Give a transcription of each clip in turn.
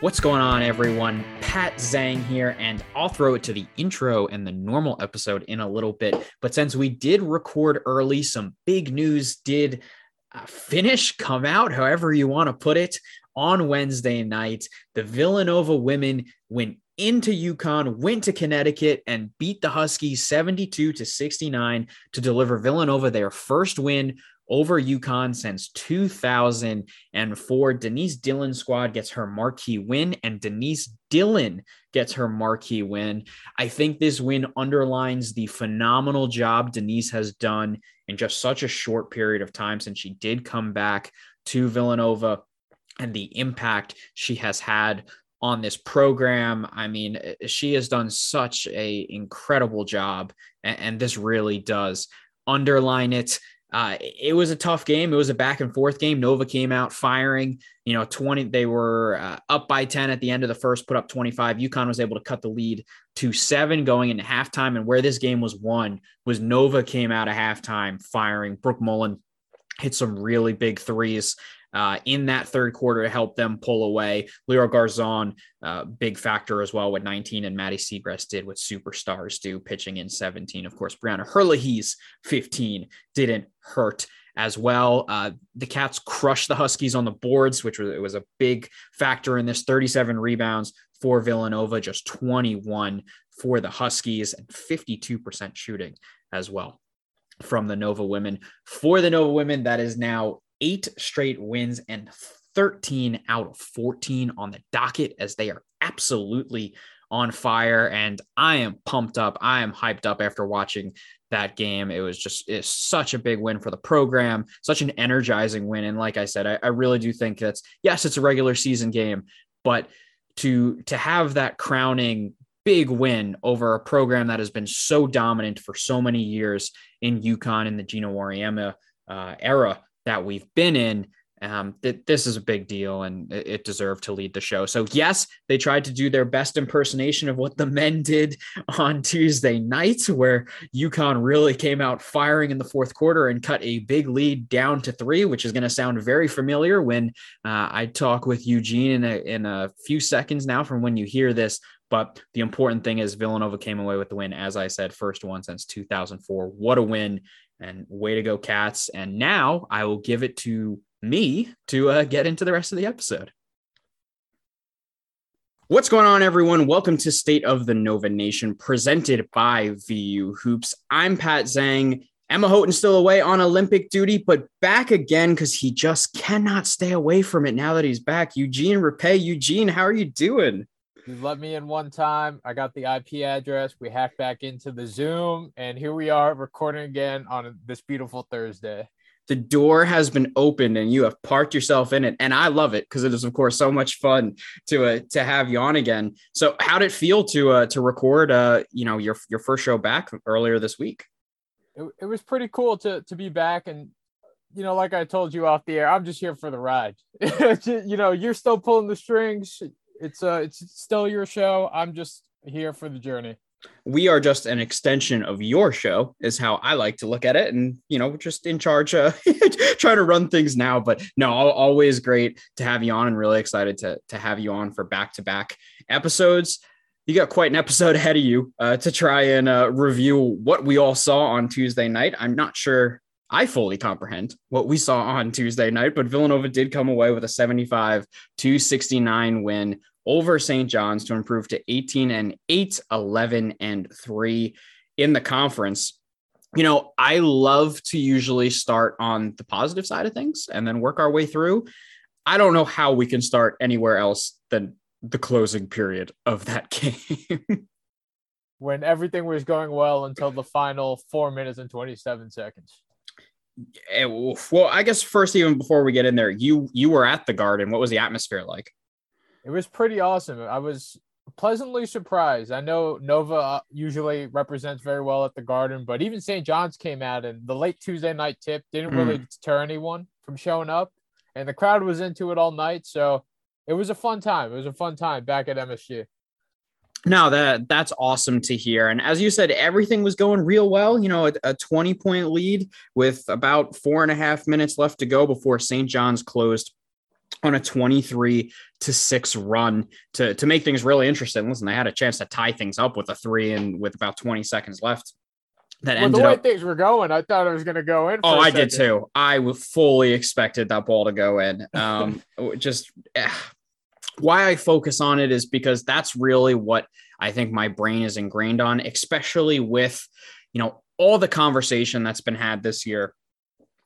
What's going on, everyone? Pat Zhang here, and I'll throw it to the intro and the normal episode in a little bit. But since we did record early, some big news did uh, finish, come out, however you want to put it, on Wednesday night. The Villanova women went into UConn, went to Connecticut, and beat the Huskies 72 to 69 to deliver Villanova their first win over UConn since 2004. Denise Dillon squad gets her marquee win, and Denise Dillon gets her marquee win. I think this win underlines the phenomenal job Denise has done in just such a short period of time since she did come back to Villanova and the impact she has had on this program. I mean, she has done such a incredible job and, and this really does underline it. Uh, it was a tough game. It was a back and forth game. Nova came out firing. You know, 20, they were uh, up by 10 at the end of the first, put up 25. UConn was able to cut the lead to seven going into halftime. And where this game was won was Nova came out of halftime firing. Brooke Mullen hit some really big threes uh, in that third quarter to help them pull away. Lior Garzon, uh, big factor as well with 19, and Maddy Siegrist did what superstars do, pitching in 17. Of course, Brianna Herlihy's 15 didn't hurt as well. Uh, the Cats crushed the Huskies on the boards, which was, it was a big factor in this 37 rebounds for Villanova, just 21 for the Huskies, and 52% shooting as well from the Nova women. For the Nova women, that is now eight straight wins and 13 out of 14 on the docket as they are absolutely on fire. And I am pumped up. I am hyped up after watching that game. It was just it's such a big win for the program, such an energizing win. And like I said, I, I really do think that's yes, it's a regular season game, but to to have that crowning big win over a program that has been so dominant for so many years in UConn in the Geno Auriemma uh, era that we've been in, um, th- this is a big deal and it, it deserved to lead the show. So, yes, they tried to do their best impersonation of what the men did on Tuesday night, where UConn really came out firing in the fourth quarter and cut a big lead down to three, which is going to sound very familiar when uh, I talk with Eugene in a, in a few seconds now from when you hear this. But the important thing is Villanova came away with the win, as I said, first one since 2004. What a win! And way to go, Cats. And now I will give it to me to uh, get into the rest of the episode. What's going on, everyone? Welcome to State of the Nova Nation, presented by VU Hoops. I'm Pat Zhang. Emma Houghton still away on Olympic duty, but back again because he just cannot stay away from it now that he's back. Eugene Repay. Eugene, how are you doing? You let me in one time. I got the IP address. We hacked back into the Zoom, and here we are recording again on this beautiful Thursday. The door has been opened, and you have parked yourself in it, and I love it because it is, of course, so much fun to uh, to have you on again. So, how did it feel to uh, to record, uh, you know, your your first show back earlier this week? It, it was pretty cool to to be back and you know, like I told you off the air, I'm just here for the ride. you know, you're still pulling the strings it's uh it's still your show. I'm just here for the journey. We are just an extension of your show, is how I like to look at it, and you know, just in charge, uh, trying to run things now. But no, always great to have you on, and really excited to to have you on for back to back episodes. You got quite an episode ahead of you uh, to try and uh, review what we all saw on Tuesday night. I'm not sure I fully comprehend what we saw on Tuesday night, but Villanova did come away with a 75 to 69 win over St. John's to improve to 18 and 8, 11 and 3 in the conference. You know, I love to usually start on the positive side of things and then work our way through. I don't know how we can start anywhere else than the closing period of that game. when everything was going well until the final four minutes and 27 seconds. Eh, well, I guess first, even before we get in there, you you were at the Garden. What was the atmosphere like? It was pretty awesome. I was pleasantly surprised. I know Nova uh, usually represents very well at the Garden, but even St. John's came out and the late Tuesday night tip didn't really mm. deter anyone from showing up, and the crowd was into it all night. So it was a fun time. It was a fun time back at MSG. No, that that's awesome to hear. And as you said, everything was going real well. You know, a, a 20 point lead with about four and a half minutes left to go before St. John's closed on a 23 to 6 run to to make things really interesting. Listen, they had a chance to tie things up with a 3 and with about 20 seconds left. That well, ended the way up, things were going, I thought it was going to go in. oh, I did too. I fully expected that ball to go in. Um, just eh. Why I focus on it is because that's really what I think my brain is ingrained on, especially with you know all the conversation that's been had this year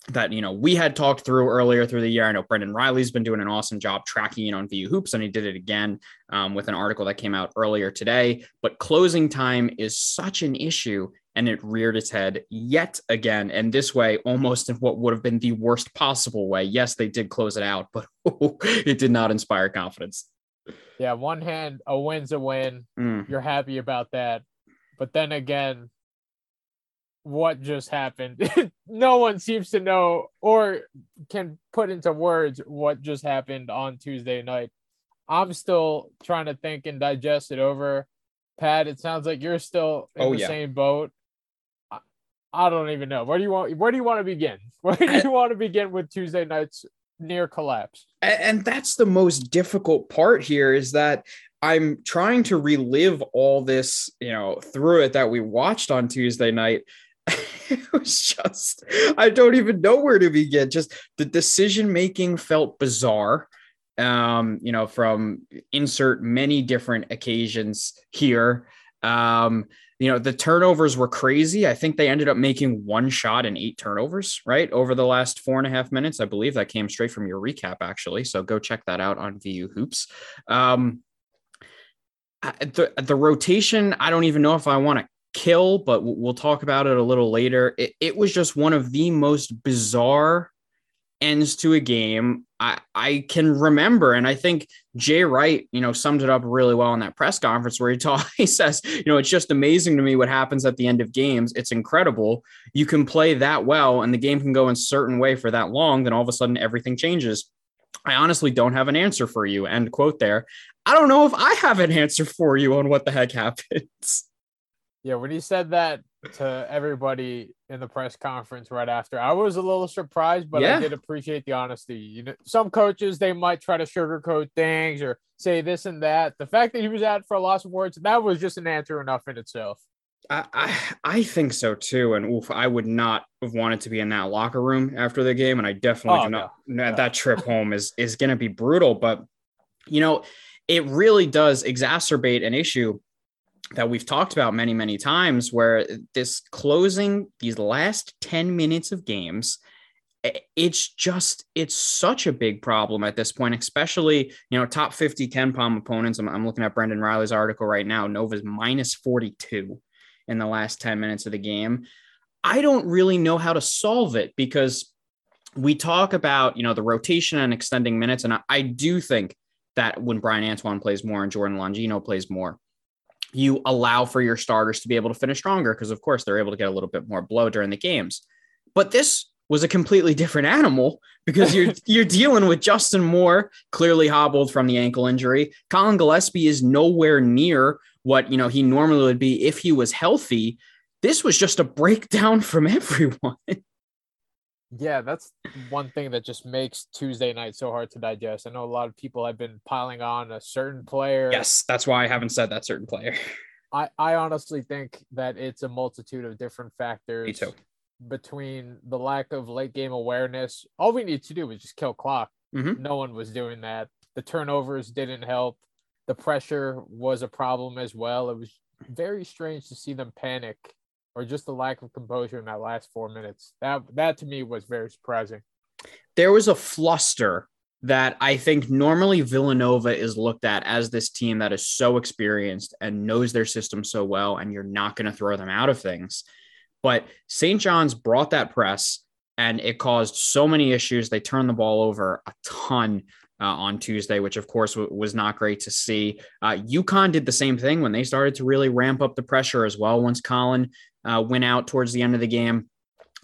that you know we had talked through earlier through the year. I know Brendan Riley's been doing an awesome job tracking it on VU Hoops, and he did it again um, with an article that came out earlier today. But closing time is such an issue, and it reared its head yet again, and this way, almost in what would have been the worst possible way. Yes, they did close it out, but it did not inspire confidence. Yeah, one hand, a win's a win. Mm. You're happy about that, but then again, what just happened. no one seems to know or can put into words what just happened on Tuesday night. I'm still trying to think and digest it over. Pat, it sounds like you're still in oh, the yeah. same boat. I, don't even know. Where do you want where do you want to begin? Where do you want to begin with Tuesday night's near collapse? And that's the most difficult part here is that I'm trying to relive all this, you know, through it that we watched on Tuesday night it was just i don't even know where to begin just the decision making felt bizarre um you know from insert many different occasions here um you know the turnovers were crazy. I think they ended up making one shot and eight turnovers right over the last four and a half minutes. I believe that came straight from your recap actually. So go check that out on vu hoops. Um the the rotation i don't even know if i want to kill, but we'll talk about it a little later. It, it was just one of the most bizarre ends to a game I, I can remember. And I think Jay Wright, you know, summed it up really well in that press conference where he taught, he says, you know, it's just amazing to me what happens at the end of games. It's incredible. You can play that well and the game can go in a certain way for that long, then all of a sudden everything changes. I honestly don't have an answer for you. End quote there. I don't know if I have an answer for you on what the heck happens. Yeah, when he said that to everybody in the press conference right after, I was a little surprised, but yeah. I did appreciate the honesty. You know, some coaches they might try to sugarcoat things or say this and that. The fact that he was out for a loss of words, that was just an answer enough in itself. I, I, I think so too, and oof, I would not have wanted to be in that locker room after the game, and I definitely oh, do not. No. That trip home is is going to be brutal, but you know, it really does exacerbate an issue that we've talked about many, many times, where this closing these last 10 minutes of games, it's just, it's such a big problem at this point, especially, you know, top 50 KenPom opponents. I'm, I'm looking at Brendan Riley's article right now. Nova's minus 42 in the last 10 minutes of the game. I don't really know how to solve it because we talk about, you know, the rotation and extending minutes. And I, I do think that when Bryan Antoine plays more and Jordan Longino plays more, you allow for your starters to be able to finish stronger because, of course, they're able to get a little bit more blow during the games. But this was a completely different animal because you're you're dealing with Justin Moore, clearly hobbled from the ankle injury. Collin Gillespie is nowhere near what you know he normally would be if he was healthy. This was just a breakdown from everyone. Yeah, that's one thing that just makes Tuesday night so hard to digest. I know a lot of people have been piling on a certain player. Yes, that's why I haven't said that certain player. I, I honestly think that it's a multitude of different factors between the lack of late game awareness. All we need to do was just kill clock. Mm-hmm. No one was doing that. The turnovers didn't help. The pressure was a problem as well. It was very strange to see them panic or just the lack of composure in that last four minutes. That that to me was very surprising. There was a fluster that I think normally Villanova is looked at as this team that is so experienced and knows their system so well, and you're not going to throw them out of things. But St. John's brought that press and it caused so many issues. They turned the ball over a ton uh, on Tuesday, which of course w- was not great to see. Uh, UConn did the same thing when they started to really ramp up the pressure as well. Once Collin uh, went out towards the end of the game.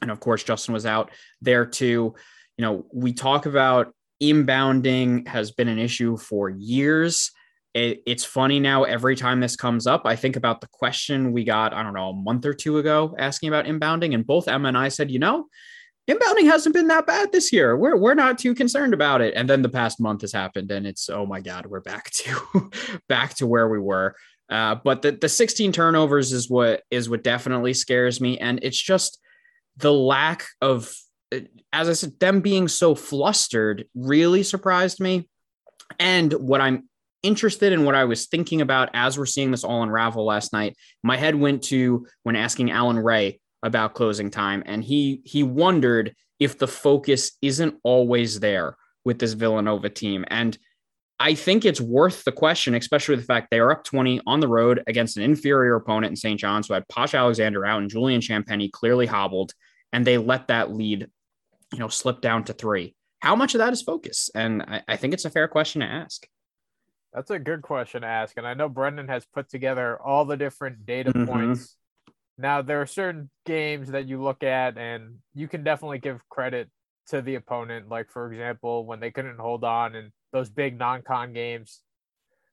And of course, Justin was out there too. You know, we talk about inbounding has been an issue for years. It, it's funny now, every time this comes up, I think about the question we got, I don't know, a month or two ago asking about inbounding. And both Emma and I said, you know, inbounding hasn't been that bad this year. We're we're not too concerned about it. And then the past month has happened, and it's oh my god, we're back to back to where we were. Uh, but the the 16 turnovers is what is what definitely scares me, and it's just the lack of, as I said, them being so flustered really surprised me. And what I'm interested in what I was thinking about as we're seeing this all unravel last night, my head went to when asking Alan Ray about closing time, and he he wondered if the focus isn't always there with this Villanova team. And I think it's worth the question, especially the fact they are up 20 on the road against an inferior opponent in St. John's who had Posh Alexander out and Julian Champagnie clearly hobbled, and they let that lead, you know, slip down to three. How much of that is focus? And I, I think it's a fair question to ask. That's a good question to ask. And I know Brendan has put together all the different data mm-hmm. points. Now, there are certain games that you look at, and you can definitely give credit to the opponent. Like, for example, when they couldn't hold on in those big non con games.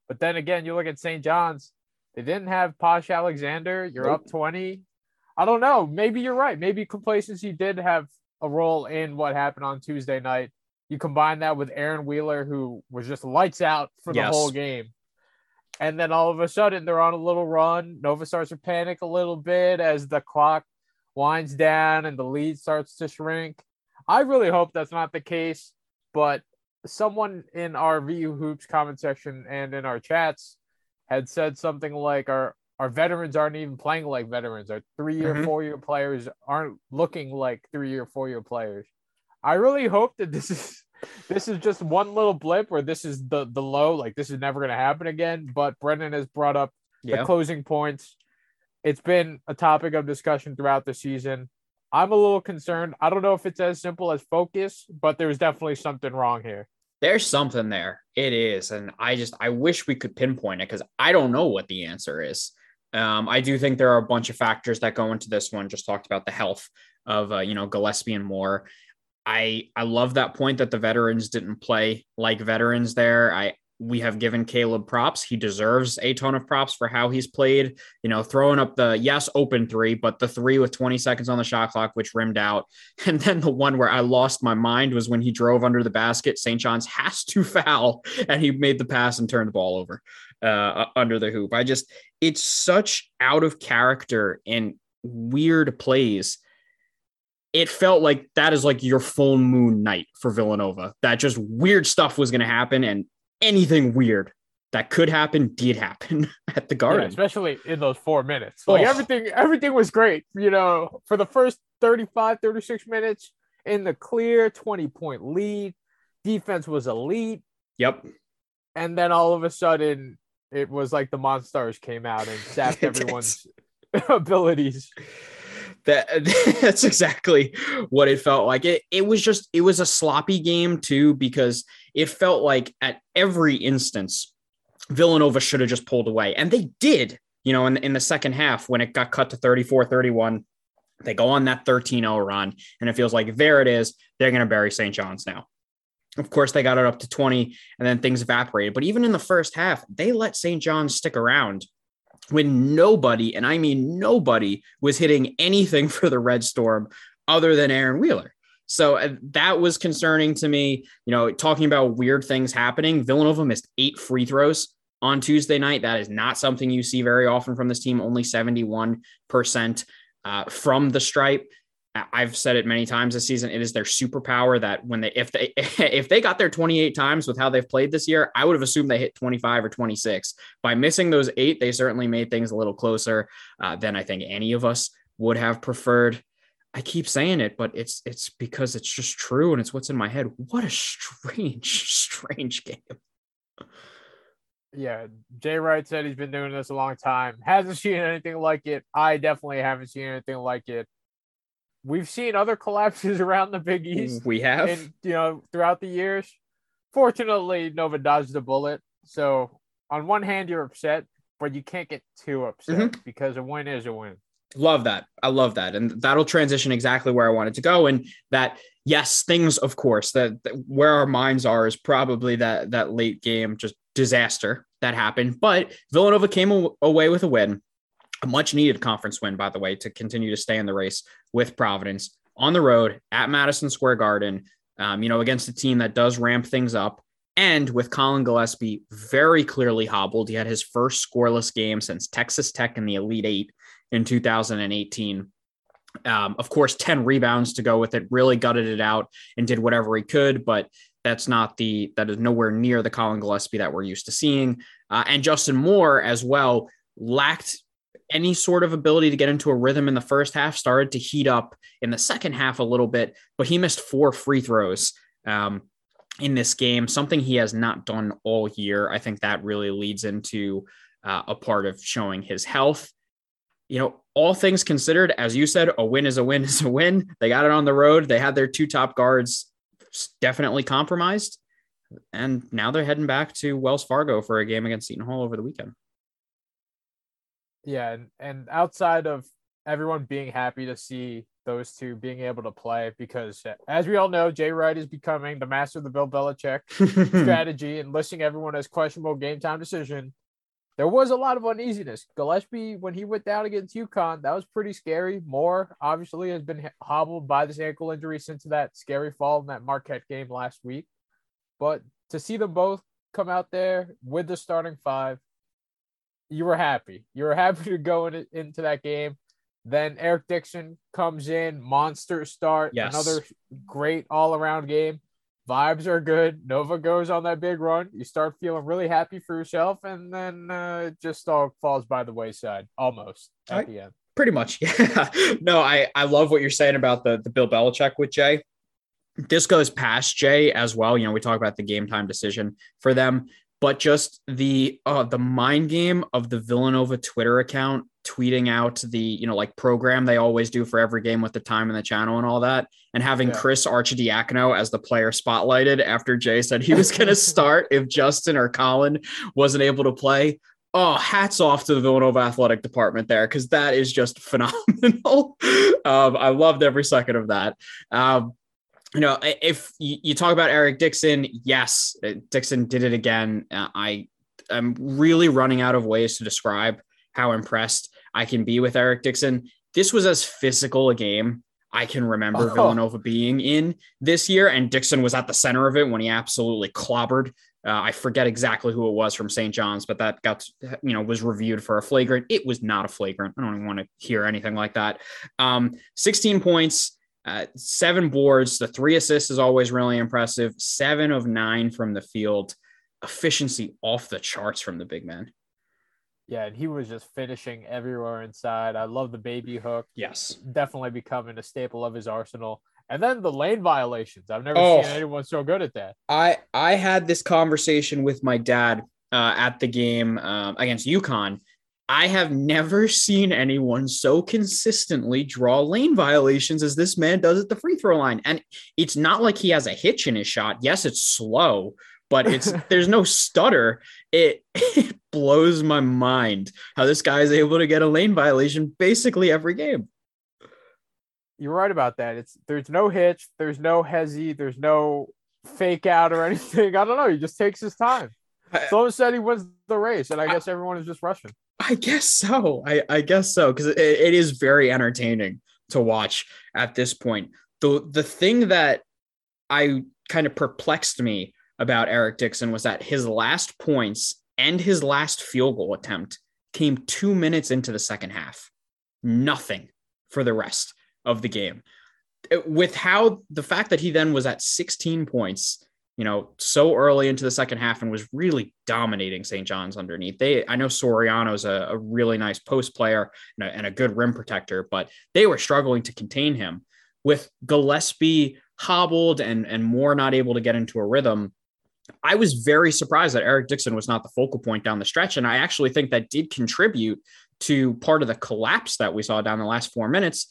But then again, you look at St. John's, they didn't have Posh Alexander. You're nope. up 20. I don't know. Maybe you're right. Maybe complacency did have a role in what happened on Tuesday night. You combine that with Aaron Wheeler, who was just lights out for the yes. whole game. And then all of a sudden they're on a little run. Nova starts to panic a little bit as the clock winds down and the lead starts to shrink. I really hope that's not the case, but someone in our VU Hoops comment section and in our chats had said something like our our veterans aren't even playing like veterans. Our three year, mm-hmm. four year players aren't looking like three year, four year players. I really hope that this is this is just one little blip where this is the the low like this is never going to happen again but brendan has brought up yeah. the closing points it's been a topic of discussion throughout the season i'm a little concerned i don't know if it's as simple as focus but there's definitely something wrong here there's something there. It is. And i just i wish we could pinpoint it because i don't know what the answer is. Um, i do think there are a bunch of factors that go into this one. Just talked about the health of uh, you know gillespie and moore I I love that point that the veterans didn't play like veterans there. I we have given Caleb props. He deserves a ton of props for how he's played. You know, throwing up the yes open three, but the three with 20 seconds on the shot clock, which rimmed out. And then the one where I lost my mind was when he drove under the basket. St. John's has to foul, and he made the pass and turned the ball over uh, under the hoop. I just, it's such out of character and weird plays it felt like that is like your full moon night for Villanova. That just weird stuff was going to happen, and anything weird that could happen did happen at the Garden, yeah, especially in those four minutes. Like oh. everything, everything was great. You know, for the first 35, 36 minutes in the clear 20 point lead, defense was elite. Yep. And then all of a sudden, it was like the Monstars came out and sapped everyone's abilities that that's exactly what it felt like. It it was just it was a sloppy game too because it felt like at every instance Villanova should have just pulled away and they did. You know, in in the second half when it got cut to 34-31, they go on that 13-0 run and it feels like there it is. They're going to bury St. John's now. Of course, they got it up to 20 and then things evaporated. But even in the first half, they let St. John's stick around when nobody, and I mean nobody, was hitting anything for the Red Storm other than Aaron Wheeler. So uh, that was concerning to me. You know, talking about weird things happening, Villanova missed eight free throws on Tuesday night. That is not something you see very often from this team, only 71% uh, from the stripe. I've said it many times this season. It is their superpower that when they if they if they got there 28 times with how they've played this year, I would have assumed they hit 25 or 26. By missing those eight, they certainly made things a little closer uh, than I think any of us would have preferred. I keep saying it, but it's it's because it's just true and it's what's in my head. What a strange, strange game. Yeah, Jay Wright said he's been doing this a long time. Hasn't seen anything like it. I definitely haven't seen anything like it we've seen other collapses around the Big East. We have, and, you know, throughout the years. Fortunately, Nova dodged the bullet. So on one hand, you're upset, but you can't get too upset mm-hmm. because a win is a win. Love that. I love that. And that'll transition exactly where I wanted to go. And that, yes, things, of course, that, that where our minds are is probably that that late game just disaster that happened. But Villanova came away with a win a much needed conference win, by the way, to continue to stay in the race with Providence. on the road at Madison Square Garden, um, you know, against a team that does ramp things up. And with Collin Gillespie very clearly hobbled, he had his first scoreless game since Texas Tech in the Elite Eight in 2018. Um, of course, 10 rebounds to go with it, really gutted it out and did whatever he could, but that's not the, that is nowhere near the Collin Gillespie that we're used to seeing. Uh, and Justin Moore as well lacked any sort of ability to get into a rhythm in the first half, started to heat up in the second half a little bit, but he missed four free throws. Um, in this game, something he has not done all year. I think that really leads into uh, a part of showing his health. You know, all things considered, as you said, a win is a win is a win. They got it on the road. They had their two top guards definitely compromised. And now they're heading back to Wells Fargo for a game against Seton Hall over the weekend. Yeah, and, and outside of everyone being happy to see those two being able to play, because as we all know, Jay Wright is becoming the master of the Bill Belichick strategy and listing everyone as questionable game time decision. There was a lot of uneasiness. Gillespie, when he went down against UConn, that was pretty scary. Moore obviously has been hobbled by this ankle injury since that scary fall in that Marquette game last week. But to see them both come out there with the starting five, you were happy. You were happy to go in, into that game. Then Eric Dixon comes in, monster start, yes. another great all around game. Vibes are good. Nova goes on that big run. You start feeling really happy for yourself, and then uh, it just all falls by the wayside almost at I, the end. Pretty much, yeah. no, I I love what you're saying about the the Bill Belichick with Jay this goes past Jay as well. You know, we talk about the game time decision for them, but just the uh, the mind game of the Villanova Twitter account tweeting out the you know like program they always do for every game with the time and the channel and all that, and having yeah. Chris Arcidiacono as the player spotlighted after Jay said he was going to start if Justin or Collin wasn't able to play. Oh, hats off to the Villanova athletic department there because that is just phenomenal. um, I loved every second of that. Um, you know, if you talk about Eric Dixon, yes, uh, Dixon did it again. Uh, I am really running out of ways to describe how impressed I can be with Eric Dixon. This was as physical a game I can remember oh. Villanova being in this year, and Dixon was at the center of it when he absolutely clobbered. Uh, I forget exactly who it was from St. John's, but that got you know was reviewed for a flagrant. It was not a flagrant. I don't even want to hear anything like that. Um, 16 points, uh, seven boards. The three assists is always really impressive. Seven of nine from the field. Efficiency off the charts from the big man. Yeah, and he was just finishing everywhere inside. I love the baby hook. Yes. Definitely becoming a staple of his arsenal. And then the lane violations. I've never oh, seen anyone so good at that. I I had this conversation with my dad uh, at the game uh, against UConn, I have never seen anyone so consistently draw lane violations as this man does at the free throw line. And it's not like he has a hitch in his shot. Yes, it's slow, but it's there's no stutter. It, it blows my mind how this guy is able to get a lane violation basically every game. You're right about that. It's there's no hitch, there's no hezzy, there's no fake out or anything. I don't know. He just takes his time. Someone said he wins the race, and I guess everyone is just rushing. I guess so. I, I guess so because it, it is very entertaining to watch at this point. The the thing that I kind of perplexed me about Eric Dixon was that his last points and his last field goal attempt came two minutes into the second half. Nothing for the rest of the game. With how the fact that he then was at 16 points you know, so early into the second half and was really dominating St. John's underneath. They, I know Soriano's a, a really nice post player and a, and a, good rim protector, but they were struggling to contain him with Gillespie hobbled and and Moore not able to get into a rhythm. I was very surprised that Eric Dixon was not the focal point down the stretch, and I actually think that did contribute to part of the collapse that we saw down the last four minutes.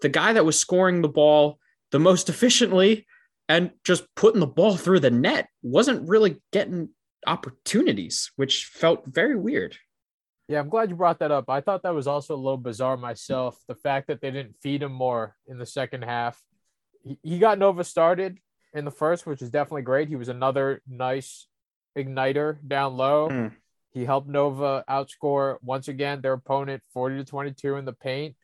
The guy that was scoring the ball the most efficiently and just putting the ball through the net wasn't really getting opportunities, which felt very weird. Yeah, I'm glad you brought that up. I thought that was also a little bizarre myself. The fact that they didn't feed him more in the second half. He, he got Nova started in the first, which is definitely great. He was another nice igniter down low. Mm. He helped Nova outscore once again their opponent 40 to 22 in the paint.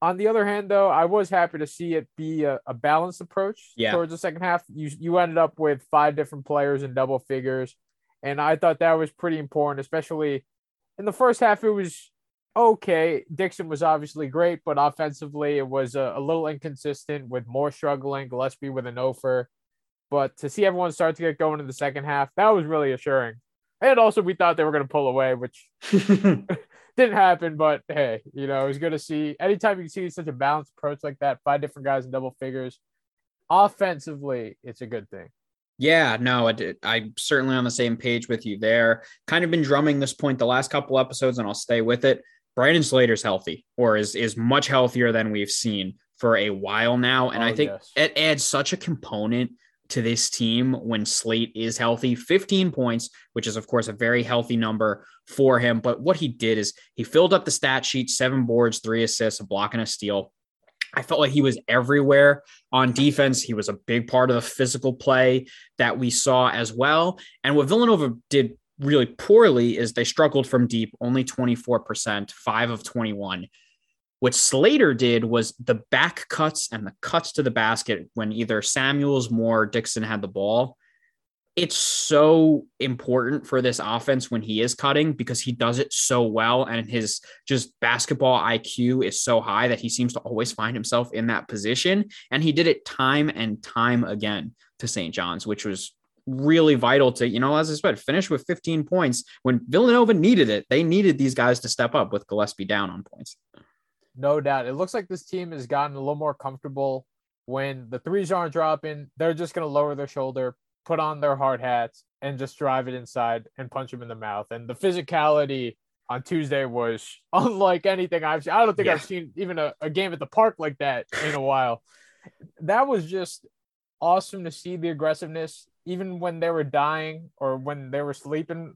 On the other hand, though, I was happy to see it be a, a balanced approach Yeah. towards the second half. You you ended up with five different players in double figures, and I thought that was pretty important, especially in the first half. It was okay. Dixon was obviously great, but offensively, it was a, a little inconsistent with Moore struggling. Gillespie with an offer, but to see everyone start to get going in the second half, that was really assuring. And also, we thought they were going to pull away, which didn't happen. But hey, you know, it was good to see. Anytime you see such a balanced approach like that, five different guys in double figures, offensively, it's a good thing. Yeah, no, I I'm certainly on the same page with you there. Kind of been drumming this point the last couple episodes, and I'll stay with it. Brandon Slater's healthy, or is is much healthier than we've seen for a while now, and Oh, I think yes. it adds such a component to this team when Slate is healthy. 15 points, which is of course a very healthy number for him. But what he did is he filled up the stat sheet: seven boards, three assists, a block, and a steal. I felt like he was everywhere on defense. He was a big part of the physical play that we saw as well. And what Villanova did really poorly is they struggled from deep, only 24%, five of 21. What Slater did was the back cuts and the cuts to the basket when either Samuels, Moore, or Dixon had the ball. It's so important for this offense when he is cutting because he does it so well and his just basketball IQ is so high that he seems to always find himself in that position. And he did it time and time again to St. John's, which was really vital to, you know, as I said, finish with 15 points when Villanova needed it. They needed these guys to step up with Gillespie down on points. No doubt. It looks like this team has gotten a little more comfortable when the threes aren't dropping. They're just going to lower their shoulder, put on their hard hats, and just drive it inside and punch them in the mouth. And the physicality on Tuesday was unlike anything I've seen. I don't think Yeah. I've seen even a, a game at the park like that in a while. That was just awesome to see the aggressiveness, even when they were dying or when they were sleeping,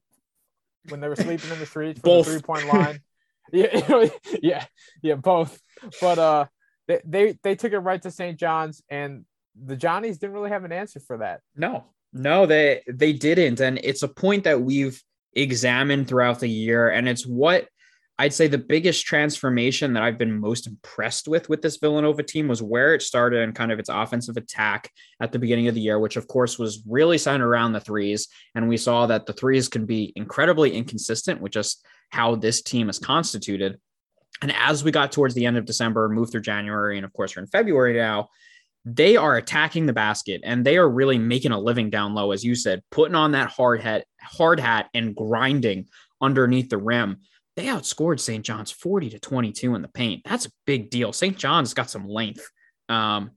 when they were sleeping in the streets from Both. the three point line. Yeah, yeah, yeah, both. But uh, they, they they took it right to St. John's, and the Johnnies didn't really have an answer for that. No, no, they they didn't, and it's a point that we've examined throughout the year, and it's what I'd say the biggest transformation that I've been most impressed with with this Villanova team was where it started and kind of its offensive attack at the beginning of the year, which of course was really centered around the threes, and we saw that the threes can be incredibly inconsistent with just how this team is constituted. And as we got towards the end of December, moved through January, and of course we're in February now, they are attacking the basket and they are really making a living down low, as you said, putting on that hard hat, hard hat and grinding underneath the rim. They outscored St. John's 40 to 22 in the paint. That's a big deal. St. John's got some length. Um,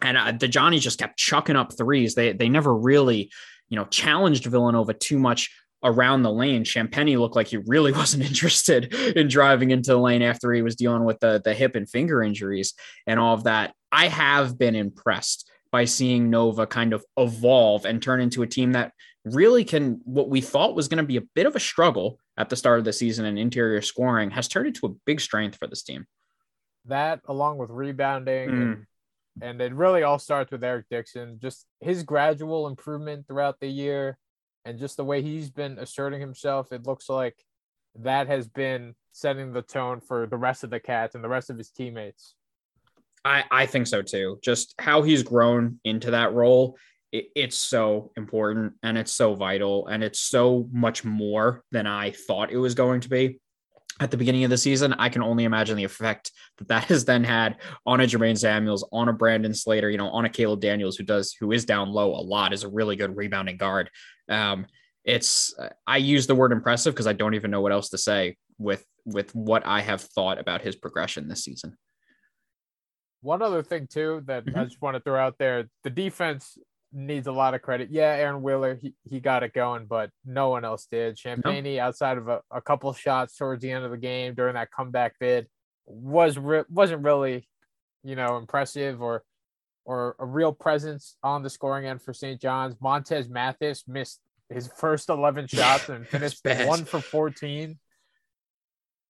and uh, the Johnnies just kept chucking up threes. They they never really, you know, challenged Villanova too much around the lane. Champagnie looked like he really wasn't interested in driving into the lane after he was dealing with the, the hip and finger injuries and all of that. I have been impressed by seeing Nova kind of evolve and turn into a team that really can, what we thought was going to be a bit of a struggle at the start of the season in interior scoring, has turned into a big strength for this team. That, along with rebounding, Mm. and, and it really all starts with Eric Dixon. Just his gradual improvement throughout the year, and just the way he's been asserting himself. It looks like that has been setting the tone for the rest of the Cats and the rest of his teammates. I, I think so too. Just how he's grown into that role, it, it's so important and it's so vital and it's so much more than I thought it was going to be at the beginning of the season. I can only imagine the effect that that has then had on a Jermaine Samuels, on a Brandon Slater, you know, on a Caleb Daniels who does who is down low a lot, is a really good rebounding guard. Um, it's I use the word impressive because I don't even know what else to say with with what I have thought about his progression this season. One other thing too that I Mhm. just want to throw out there: the defense needs a lot of credit. Yeah, Aaron Wheeler he, he got it going, but no one else did. Champagnie, outside of a, a couple shots towards the end of the game during that comeback bid, was re- wasn't really, you know, impressive or or a real presence on the scoring end for St. John's. Montez Mathis missed his first 11 shots and finished one for 14.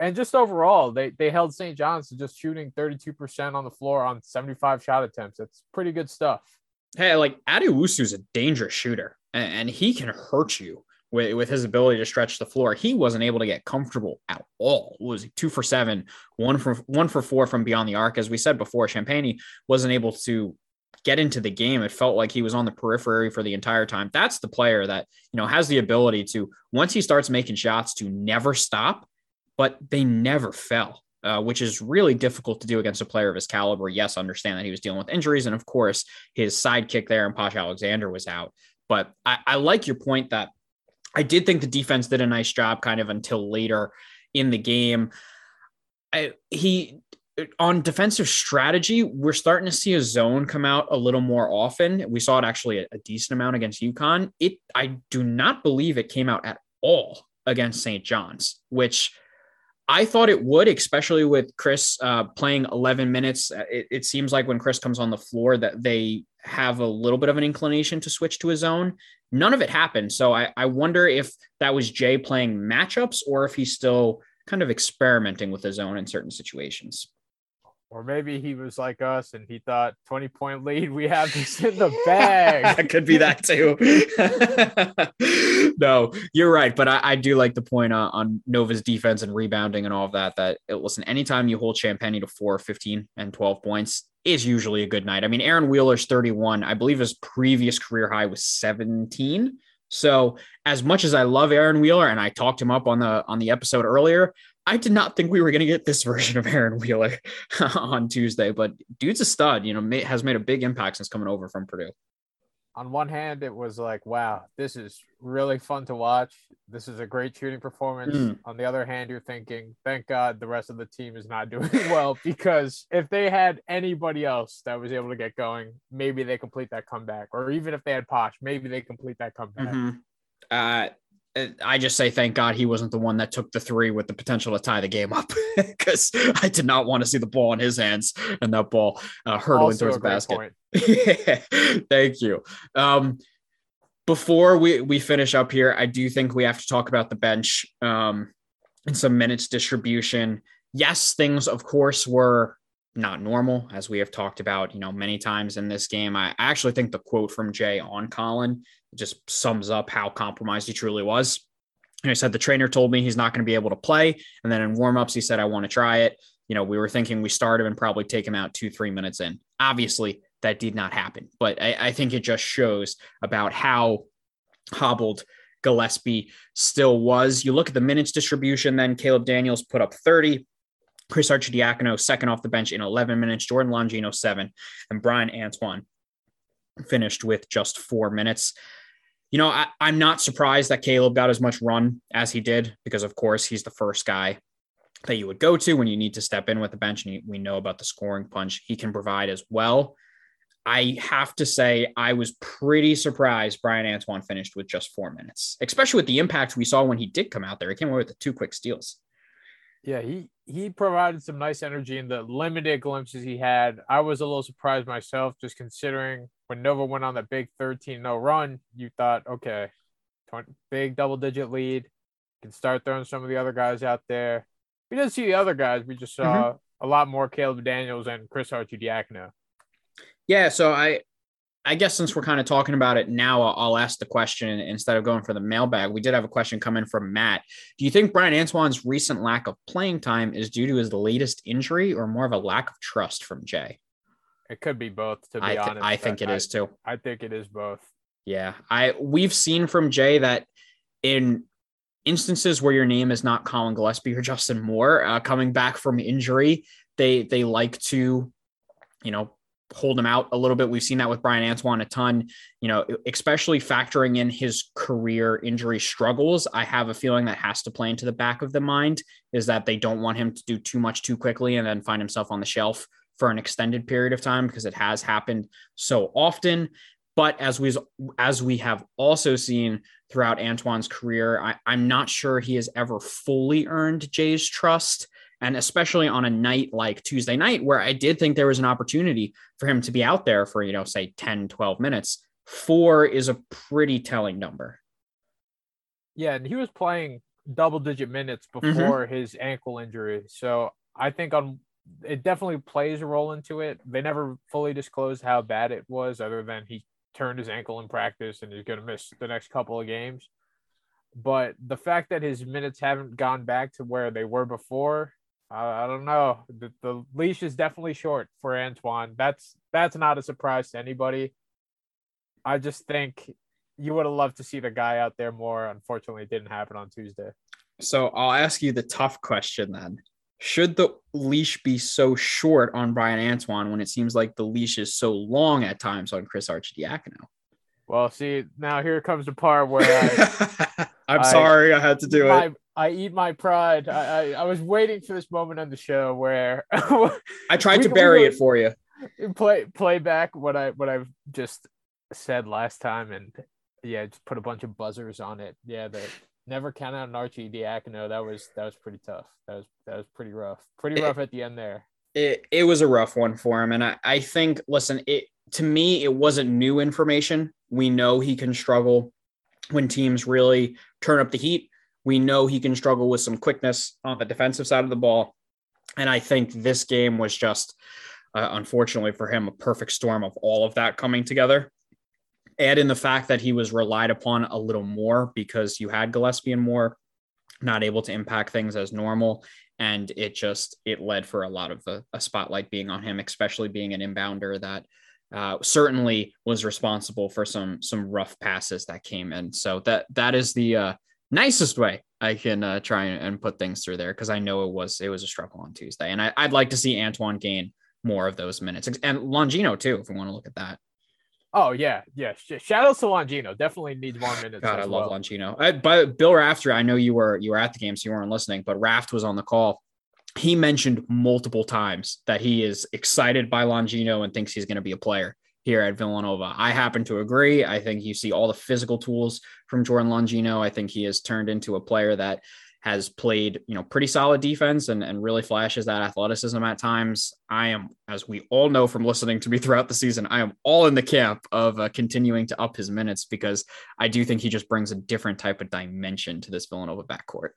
And just overall, they, they held St. John's to just shooting 32% on the floor on 75 shot attempts. That's pretty good stuff. Hey, like Addae-Wusu's a dangerous shooter and, and he can hurt you with, with his ability to stretch the floor. He wasn't able to get comfortable at all. It was two for seven, one for one for four from beyond the arc. As we said before, Champagnie wasn't able to get into the game. It felt like he was on the periphery for the entire time. That's the player that, you know, has the ability to, once he starts making shots, to never stop, but they never fell. Uh, which is really difficult to do against a player of his caliber. Yes, understand that he was dealing with injuries, and of course, his sidekick there and Posh Alexander was out. But I, I like your point that I did think the defense did a nice job kind of until later in the game. I, he on defensive strategy, we're starting to see a zone come out a little more often. We saw it actually a, a decent amount against UConn. It I do not believe it came out at all against St. John's, which I thought it would, especially with Chris uh, playing 11 minutes. It, it, seems like when Chris comes on the floor that they have a little bit of an inclination to switch to his zone. None of it happened. So I, I wonder if that was Jay playing matchups or if he's still kind of experimenting with his zone in certain situations. Or maybe he was like us and he thought 20 point lead, we have this in the bag. it could be that too. no, you're right. But I, I do like the point uh, on Nova's defense and rebounding and all of that. That it, listen, anytime you hold Champagnie to four, 15, and 12 points is usually a good night. I mean, Aaron Wheeler's 31. I believe his previous career high was 17. So as much as I love Aaron Wheeler and I talked him up on the on the episode earlier, I did not think we were going to get this version of Aaron Wheeler on Tuesday, but dude's a stud. You know, has made a big impact since coming over from Purdue. On one hand, it was like, wow, this is really fun to watch. This is a great shooting performance. Mm. On the other hand, you're thinking, thank God the rest of the team is not doing well because if they had anybody else that was able to get going, maybe they complete that comeback. Or even if they had Posh, maybe they complete that comeback. Mm-hmm. Uh, I just say thank God he wasn't the one that took the three with the potential to tie the game up because I did not want to see the ball in his hands and that ball uh, hurtling also towards the basket. thank you. Um, before we, we finish up here, I do think we have to talk about the bench um, and some minutes distribution. Yes, things, of course, were not normal, as we have talked about, you know, many times in this game. I actually think the quote from Jay on Collin just sums up how compromised he truly was. And I said the trainer told me he's not going to be able to play, and then in warmups he said I want to try it. You know, we were thinking we start him and probably take him out two three minutes in. Obviously, that did not happen, but I, I think it just shows about how hobbled Gillespie still was. You look at the minutes distribution, then Caleb Daniels put up 30. Chris Arcidiacono, second off the bench in 11 minutes. Jordan Longino, seven. And Bryan Antoine finished with just four minutes you know, I, am not surprised that Caleb got as much run as he did because, of course, he's the first guy that you would go to when you need to step in with the bench. And we know about the scoring punch he can provide as well. I have to say, I was pretty surprised Bryan Antoine finished with just four minutes, especially with the impact we saw when he did come out there. He came away with the two quick steals. Yeah, he he provided some nice energy in the limited glimpses he had. I was a little surprised myself, just considering when Nova went on the big 13 0 run, you thought, okay, 20, big double digit lead, can start throwing some of the other guys out there. We didn't see the other guys. We just saw mm-hmm. a lot more Caleb Daniels and Chris Arcidiacono. Yeah, so I I guess since we're kind of talking about it now, I'll, I'll, ask the question instead of going for the mailbag. We did have a question come in from Matt. Do you think Bryan Antoine's recent lack of playing time is due to his latest injury or more of a lack of trust from Jay? It could be both, to be I th- honest. I think it I, is too. I think it is both. Yeah. I we've seen from Jay that in instances where your name is not Collin Gillespie or Justin Moore uh, coming back from injury, they they like to, you know, hold him out a little bit. We've seen that with Bryan Antoine a ton, you know, especially factoring in his career injury struggles. I have a feeling that has to play into the back of the mind is that they don't want him to do too much too quickly and then find himself on the shelf for an extended period of time because it has happened so often. But as we as we have also seen throughout Antoine's career, I, I'm not sure he has ever fully earned Jay's trust. And especially on a night like Tuesday night, where I did think there was an opportunity for him to be out there for, you know, say 10, 12 minutes, four is a pretty telling number. Yeah. And he was playing double digit minutes mm-hmm. before mm-hmm. his ankle injury. So I think on it definitely plays a role into it. They never fully disclosed how bad it was, other than he turned his ankle in practice and he's going to miss the next couple of games. but the fact that his minutes haven't gone back to where they were before, I, I don't know. The, the leash is definitely short for Antoine. That's that's not a surprise to anybody. I just think you would have loved to see the guy out there more. Unfortunately, it didn't happen on Tuesday. So I'll ask you the tough question then. Should the leash be so short on Bryan Antoine when it seems like the leash is so long at times on Chris Arcidiacono? Well, see, now here comes the part where I, I'm I, sorry I had to do my, it. I eat my pride. I, I, I, was waiting for this moment on the show where I tried we, to bury we, it for you. Play play back what I what I've just said last time, and yeah, just put a bunch of buzzers on it. Yeah, the never count out an Arcidiacono. That was that was pretty tough. That was that was pretty rough. Pretty rough it, at the end there. It it was a rough one for him, and I I think listen it to me it wasn't new information. We know he can struggle when teams really turn up the heat. We know he can struggle with some quickness on the defensive side of the ball, and I think this game was just. Uh, unfortunately for him, a perfect storm of all of that coming together add in the fact that he was relied upon a little more because you had Gillespie and Moore not able to impact things as normal. And it just it led for a lot of a, spotlight being on him, especially being an inbounder that uh, certainly was responsible for some some rough passes that came in. So that that is the uh, nicest way I can uh, try and, and, put things through there because I know it was it was a struggle on Tuesday, and I, would like to see Antoine gain more of those minutes and Longino too, if we want to look at that. Oh yeah, yeah. Shout out to Longino. Definitely needs more minutes. God, I love well. Longino. I, but Bill Raftery, I know you were you were at the game, so you weren't listening. But Raft was on the call. He mentioned multiple times that he is excited by Longino and thinks he's going to be a player here at Villanova. I happen to agree. I think you see all the physical tools from Jordan Longino. I think he has turned into a player that has played, you know, pretty solid defense and, and really flashes that athleticism at times. I am, as we all know from listening to me throughout the season, I am all in the camp of uh, continuing to up his minutes because I do think he just brings a different type of dimension to this Villanova backcourt.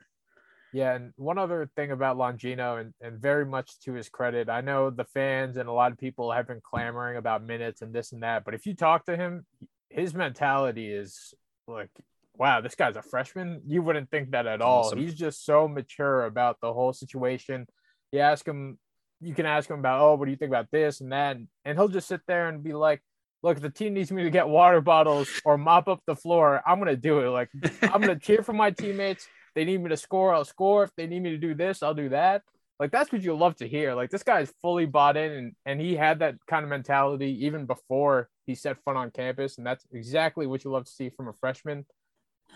Yeah, and one other thing about Longino, and, and very much to his credit, I know the fans and a lot of people have been clamoring about minutes and this and that, but if you talk to him, his mentality is like wow, this guy's a freshman. You wouldn't think that at all. Awesome. He's just so mature about the whole situation. You ask him, you can ask him about, oh, what do you think about this and that? And he'll just sit there and be like, look, if the team needs me to get water bottles or mop up the floor, I'm going to do it. Like, I'm going to cheer for my teammates. If they need me to score, I'll score. If they need me to do this, I'll do that. Like, that's what you love to hear. Like, this guy's fully bought in and, and he had that kind of mentality even before he set foot on campus. And that's exactly what you love to see from a freshman.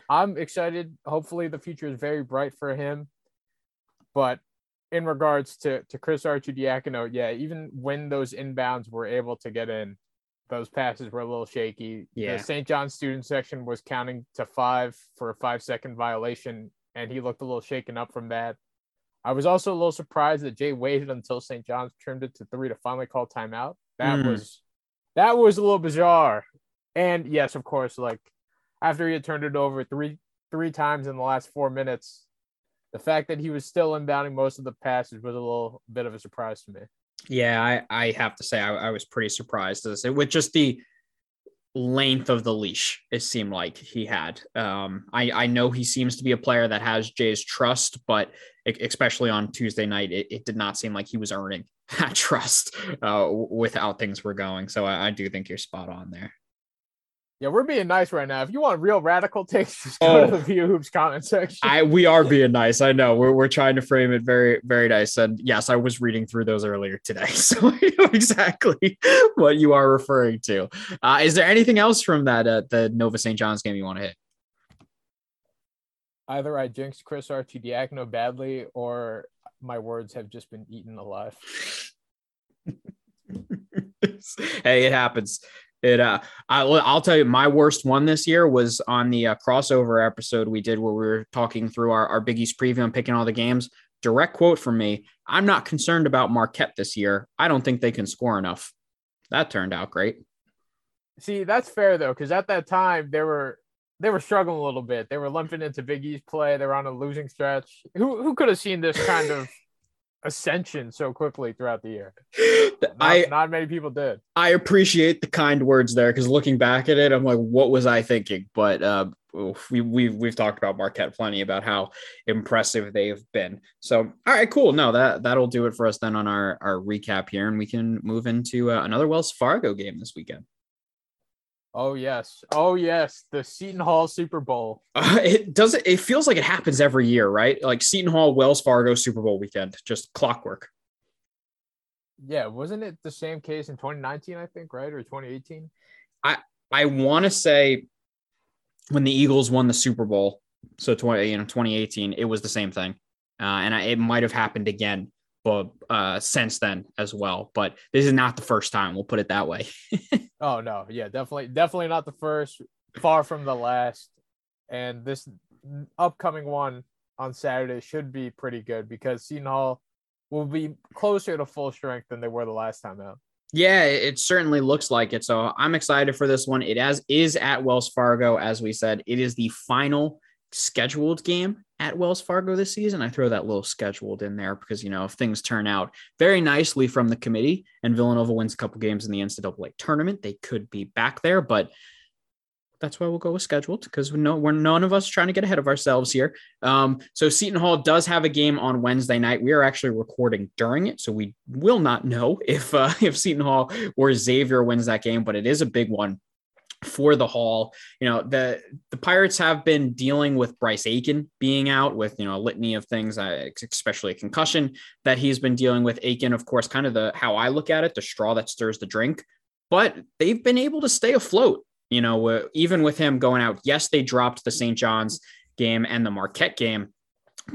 I'm excited. Hopefully, the future is very bright for him. But in regards to to Chris Arcidiacono, yeah, even when those inbounds were able to get in, those passes were a little shaky. Yeah. The St. John student section was counting to five for a five second violation, and he looked a little shaken up from that. I was also a little surprised that Jay waited until St. John's trimmed it to three to finally call timeout. That mm. was that was a little bizarre. And yes, of course, like after he had turned it over three three times in the last four minutes, the fact that he was still inbounding most of the passes was a little bit of a surprise to me. Yeah, I, I have to say I, I was pretty surprised as with just the length of the leash it seemed like he had. Um i i know he seems to be a player that has jay's trust but especially on tuesday night it, it did not seem like he was earning that trust uh without things were going. So I, I do think you're spot on there yeah, we're being nice right now. If you want real radical takes, just go oh, to the VU Hoops comment section. I we are being nice. I know we're we're trying to frame it very very nice. And yes, I was reading through those earlier today, so I know exactly what you are referring to. Uh, is there anything else from that uh, the Nova St. John's game you want to hit? Either I jinxed Chris Arcidiacono badly, or my words have just been eaten alive. hey, it happens. It uh, I, will tell you, my worst one this year was on the uh, crossover episode we did where we were talking through our, our Big East preview and picking all the games. Direct quote from me: "I'm not concerned about Marquette this year. I don't think they can score enough." That turned out great. See, that's fair though, because at that time they were they were struggling a little bit. They were limping into Big East play. They were on a losing stretch. Who who could have seen this kind of ascension so quickly throughout the year. Not, I not many people did. I appreciate the kind words there because looking back at it, I'm like, what was I thinking? But uh, we we we've talked about Marquette plenty about how impressive they've been. So all right, cool. No, that that'll do it for us then on our our recap here, and we can move into uh, another Wells Fargo game this weekend. Oh yes, oh yes, the Seton Hall Super Bowl. Uh, it does it. Feels like it happens every year, right? Like Seton Hall, Wells Fargo Super Bowl weekend, just clockwork. Yeah, wasn't it the same case in 2019? I think, right, or 2018? I I want to say when the Eagles won the Super Bowl, so 20 you know 2018, it was the same thing, uh, and I, it might have happened again, but uh, since then as well. But this is not the first time. We'll put it that way. Oh no, yeah, definitely, definitely not the first. Far from the last. And this upcoming one on Saturday should be pretty good because Seton Hall will be closer to full strength than they were the last time out. Yeah, it certainly looks like it. So I'm excited for this one. It as is at Wells Fargo, as we said. It is the final scheduled game at Wells Fargo this season. I throw that little scheduled in there because, you know, if things turn out very nicely from the committee and Villanova wins a couple games in the NCAA tournament, they could be back there. But that's why we'll go with scheduled because we know we're none of us trying to get ahead of ourselves here. Um, so Seton Hall does have a game on Wednesday night. We are actually recording during it, so we will not know if uh, if Seton Hall or Xavier wins that game, but it is a big one for the Hall. You know, the the Pirates have been dealing with Bryce Aiken being out with, you know, a litany of things, uh, especially a concussion that he's been dealing with. Aiken, of course, kind of the how I look at it, the straw that stirs the drink. But they've been able to stay afloat, you know, even with him going out. Yes, they dropped the St. John's game and the Marquette game,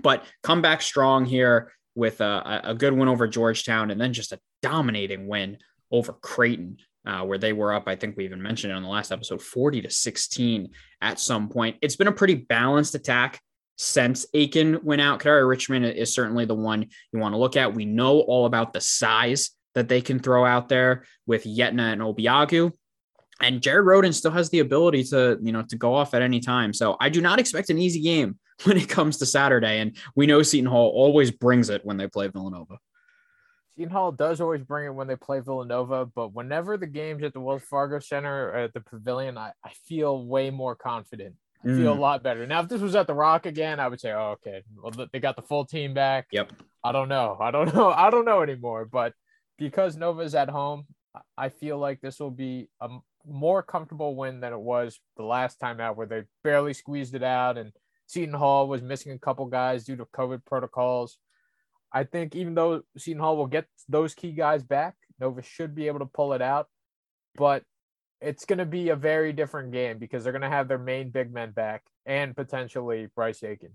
but come back strong here with a, a good win over Georgetown and then just a dominating win over Creighton uh, where they were up. I think we even mentioned it on the last episode, 40 to 16 at some point. It's been a pretty balanced attack since Aiken went out. Kadary Richmond is certainly the one you want to look at. We know all about the size that they can throw out there with Yetna and Obiagu. And Jared Rhoden still has the ability to, you know, to go off at any time. So I do not expect an easy game when it comes to Saturday. And we know Seton Hall always brings it when they play Villanova. Seton Hall does always bring it when they play Villanova, but whenever the game's at the Wells Fargo Center or at the Pavilion, I, I feel way more confident. I feel mm. a lot better. Now, if this was at the Rock again, I would say, oh, okay, well, they got the full team back. Yep. I don't know. I don't know. I don't know anymore. But because Nova's at home, I feel like this will be a more comfortable win than it was the last time out, where they barely squeezed it out and Seton Hall was missing a couple guys due to COVID protocols. I think even though Seton Hall will get those key guys back, Nova should be able to pull it out. But it's going to be a very different game because they're going to have their main big men back and potentially Bryce Aiken.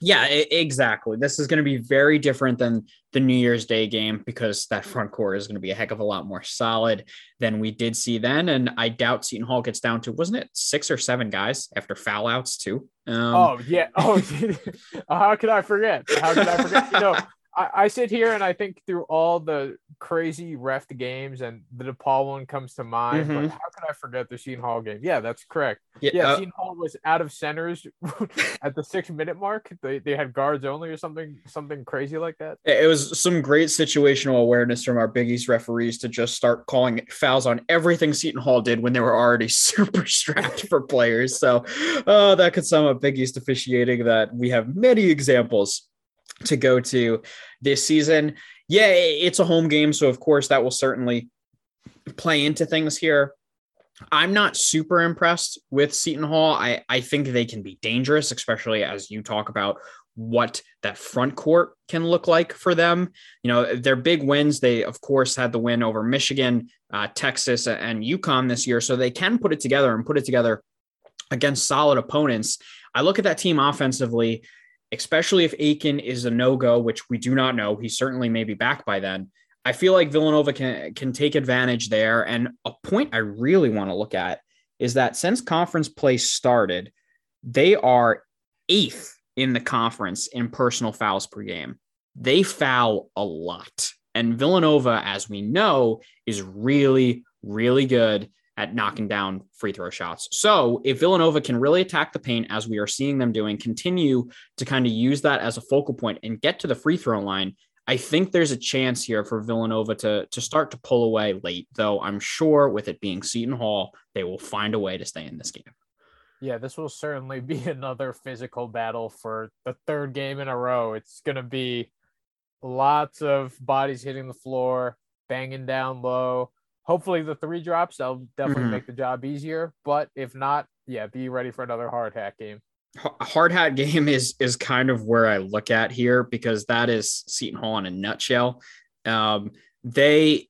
Yeah, exactly. This is going to be very different than the New Year's Day game because that front court is going to be a heck of a lot more solid than we did see then. And I doubt Seton Hall gets down to, wasn't it six or seven guys after foul outs too? Um, oh, yeah. Oh, how could I forget? How could I forget? You know, I, I sit here and I think through all the crazy ref games and the DePaul one comes to mind. Mm-hmm. But how could I forget the Seton Hall game? Yeah, that's correct. Yeah, yeah uh, Seton Hall was out of centers at the six minute mark. They, they had guards only or something something crazy like that. It was some great situational awareness from our Big East referees to just start calling fouls on everything Seton Hall did when they were already super strapped for players. So uh, that could sum up Big East officiating that we have many examples to go to this season. Yeah, it's a home game. So, of course, that will certainly play into things here. I'm not super impressed with Seton Hall. I, I think they can be dangerous, especially as you talk about what that front court can look like for them. You know, their big wins, they of course had the win over Michigan, uh, Texas, and UConn this year. So they can put it together and put it together against solid opponents. I look at that team offensively especially if Aiken is a no go, which we do not know. He certainly may be back by then. I feel like Villanova can can take advantage there. And a point I really want to look at is that since conference play started, they are eighth in the conference in personal fouls per game. They foul a lot. And Villanova, as we know, is really, really good at knocking down free throw shots. So if Villanova can really attack the paint as we are seeing them doing, continue to kind of use that as a focal point and get to the free throw line, I think there's a chance here for Villanova to to start to pull away late, though I'm sure with it being Seton Hall, they will find a way to stay in this game. Yeah, this will certainly be another physical battle for the third game in a row. It's going to be lots of bodies hitting the floor, banging down low. Hopefully, the three drops, that'll definitely mm-hmm. make the job easier. But if not, yeah, be ready for another hard hat game. Hard hat game is is kind of where I look at here because that is Seton Hall in a nutshell. Um, they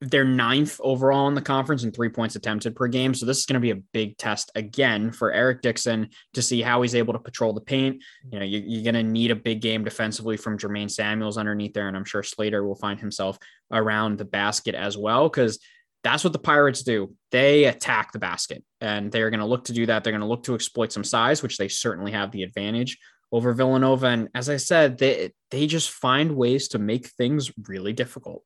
they're ninth overall in the conference in three points attempted per game. So this is going to be a big test again for Eric Dixon to see how he's able to patrol the paint. You know, you, are going to need a big game defensively from Jermaine Samuels underneath there, and I'm sure Slater will find himself around the basket as well because that's what the Pirates do. They attack the basket, and they're going to look to do that. They're going to look to exploit some size, which they certainly have the advantage over Villanova. And as I said, they they just find ways to make things really difficult.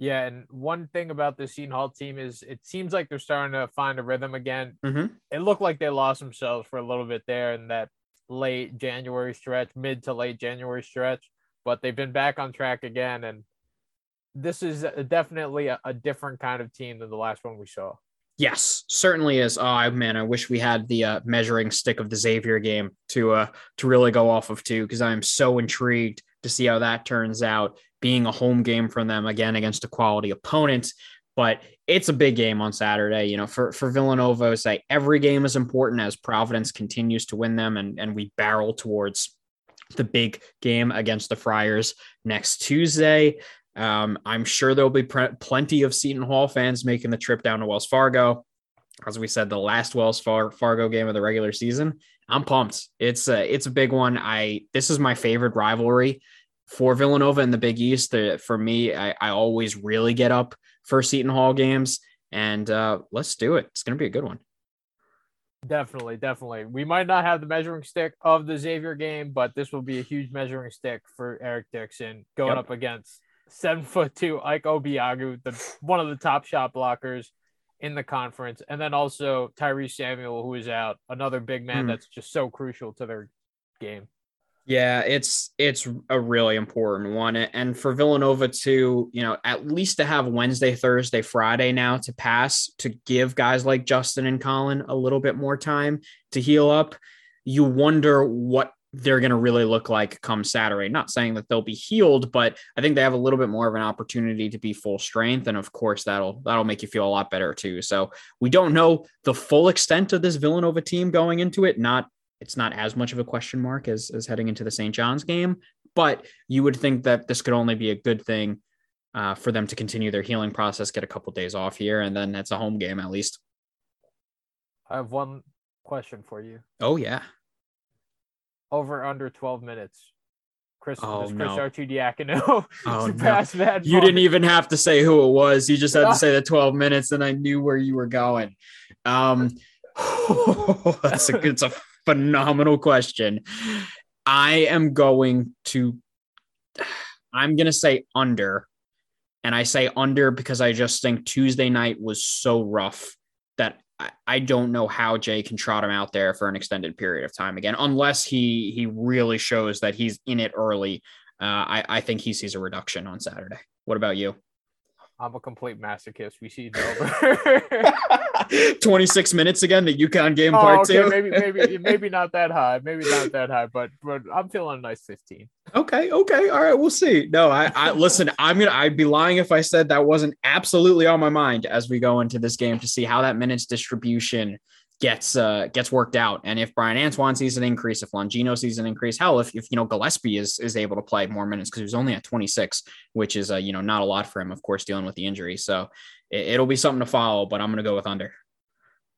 Yeah, and one thing about the Seton Hall team is it seems like they're starting to find a rhythm again. Mm-hmm. It looked like they lost themselves for a little bit there in that late January stretch, mid to late January stretch, but they've been back on track again. And this is definitely a, a different kind of team than the last one we saw. Yes, certainly is. Oh man, I wish we had the uh, measuring stick of the Xavier game to uh to really go off of too, because I'm so intrigued to see how that turns out being a home game for them again against a quality opponent. But it's a big game on Saturday. You know, for, for Villanova, say every game is important as Providence continues to win them and, and we barrel towards the big game against the Friars next Tuesday. Um, I'm sure there'll be pre- plenty of Seton Hall fans making the trip down to Wells Fargo. As we said, the last Wells Far- Fargo game of the regular season. I'm pumped. It's a it's a big one. I this is my favorite rivalry for Villanova in the Big East. The, for me, I, I, always really get up for Seton Hall games, and uh, let's do it. It's going to be a good one. Definitely, definitely. We might not have the measuring stick of the Xavier game, but this will be a huge measuring stick for Eric Dixon going yep. up against seven foot two Ike Obiagu, the one of the top shot blockers in the conference, and then also Tyrese Samuel, who is out, another big man mm. that's just so crucial to their game. Yeah, it's it's a really important one, and for Villanova to you know at least to have Wednesday, Thursday, Friday now to pass to give guys like Justin and Collin a little bit more time to heal up. You wonder what they're going to really look like come Saturday. Not saying that they'll be healed, but I think they have a little bit more of an opportunity to be full strength, and of course that'll that'll make you feel a lot better too. So we don't know the full extent of this Villanova team going into it. Not it's not as much of a question mark as, as heading into the St. John's game, but you would think that this could only be a good thing uh, for them to continue their healing process, get a couple days off here, and then it's a home game at least. I have one question for you. Oh yeah. Over under 12 minutes. Chris, oh, Chris no. Arcidiacono oh, no. that. You didn't even have to say who it was. You just had to say the 12 minutes, and I knew where you were going. Um, that's a it's a phenomenal question. I am going to, I'm going to say under. And I say under because I just think Tuesday night was so rough that I, don't know how Jay can trot him out there for an extended period of time again, unless he he really shows that he's in it early. Uh, I, I think he sees a reduction on Saturday. What about you? I'm a complete masochist. We see over. 26 minutes again, the UConn game oh, part okay. two. maybe, maybe, maybe not that high. Maybe not that high, but but I'm feeling a nice 15. Okay, okay, all right, we'll see. No, I, I listen. I'm gonna. I'd be lying if I said that wasn't absolutely on my mind as we go into this game to see how that minutes distribution gets uh gets worked out. And if Bryan Antoine sees an increase, if Longino sees an increase, hell, if, if you know Gillespie is is able to play more minutes because he was only at 26, which is uh, you know not a lot for him, of course, dealing with the injury. So it, will be something to follow, but I'm gonna go with under.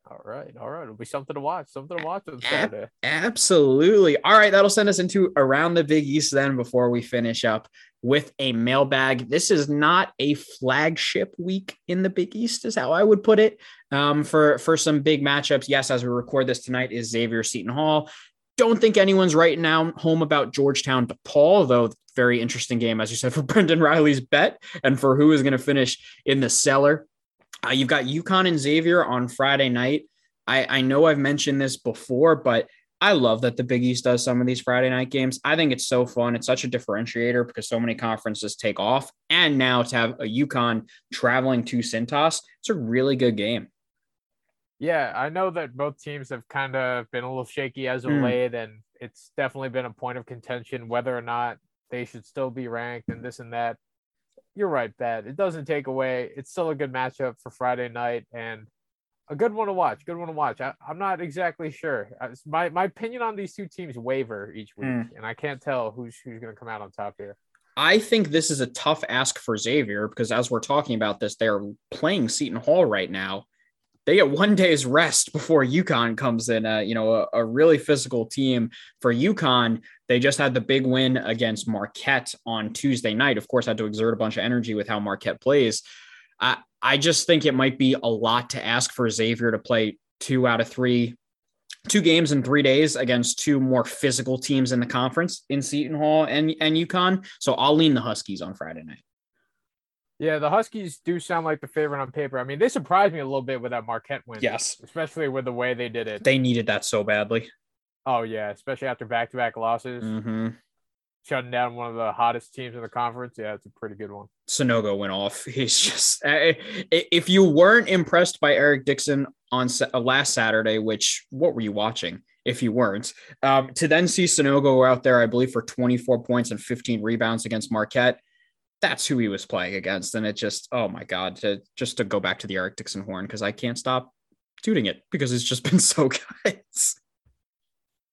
All right, all right. It'll be something to watch. Something to watch on Saturday. absolutely. All right, that'll send us into around the Big East then before we finish up with a mailbag. This is not a flagship week in the Big East, is how I would put it. Um, for for some big matchups. Yes, as we record this tonight, is Xavier Seton Hall. Don't think anyone's right now home about Georgetown DePaul, though. Very interesting game, as you said, for Brendan Riley's bet and for who is going to finish in the cellar. Uh, you've got UConn and Xavier on Friday night. I, I know I've mentioned this before, but I love that the Big East does some of these Friday night games. I think it's so fun. It's such a differentiator because so many conferences take off. And now to have a UConn traveling to Cintas, it's a really good game. Yeah, I know that both teams have kind of been a little shaky as of mm. late, and it's definitely been a point of contention whether or not they should still be ranked and this and that. You're right, Pat. It doesn't take away. It's still a good matchup for Friday night, and a good one to watch. Good one to watch. I, am not exactly sure. My my opinion on these two teams waver each week, mm. and I can't tell who's who's going to come out on top here. I think this is a tough ask for Xavier because as we're talking about this, they're playing Seton Hall right now. They get one day's rest before UConn comes in. Uh, you know, a, a really physical team for UConn. They just had the big win against Marquette on Tuesday night. Of course, had to exert a bunch of energy with how Marquette plays. I, I just think it might be a lot to ask for Xavier to play two out of three, two games in three days against two more physical teams in the conference in Seton Hall and, and UConn. So I'll lean the Huskies on Friday night. Yeah, the Huskies do sound like the favorite on paper. I mean, they surprised me a little bit with that Marquette win. Yes. Especially with the way they did it. They needed that so badly. Oh, yeah. Especially after back to back losses. Mm-hmm shutting down one of the hottest teams in the conference. Yeah, it's a pretty good one. Sanogo went off. He's just if you weren't impressed by Eric Dixon on uh, last Saturday, which what were you watching? If you weren't, um, to then see Sanogo out there, I believe for 24 points and 15 rebounds against Marquette, that's who he was playing against, and it just oh my god, to just to go back to the Eric Dixon horn because I can't stop tooting it because it's just been so good.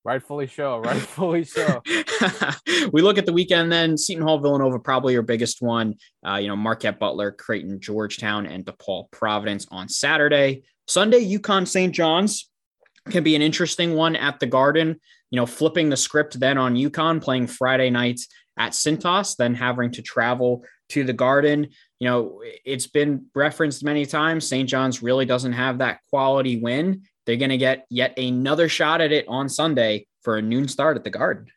Rightfully so. Rightfully so. we look at the weekend then. Seton Hall, Villanova, probably your biggest one. Uh, you know, Marquette, Butler, Creighton, Georgetown, and DePaul, Providence on Saturday. Sunday, UConn, St. John's can be an interesting one at the Garden. You know, flipping the script then on UConn, playing Friday night at Cintas, then having to travel to the Garden. You know, it's been referenced many times. St. John's really doesn't have that quality win. They're going to get yet another shot at it on Sunday for a noon start at the Garden.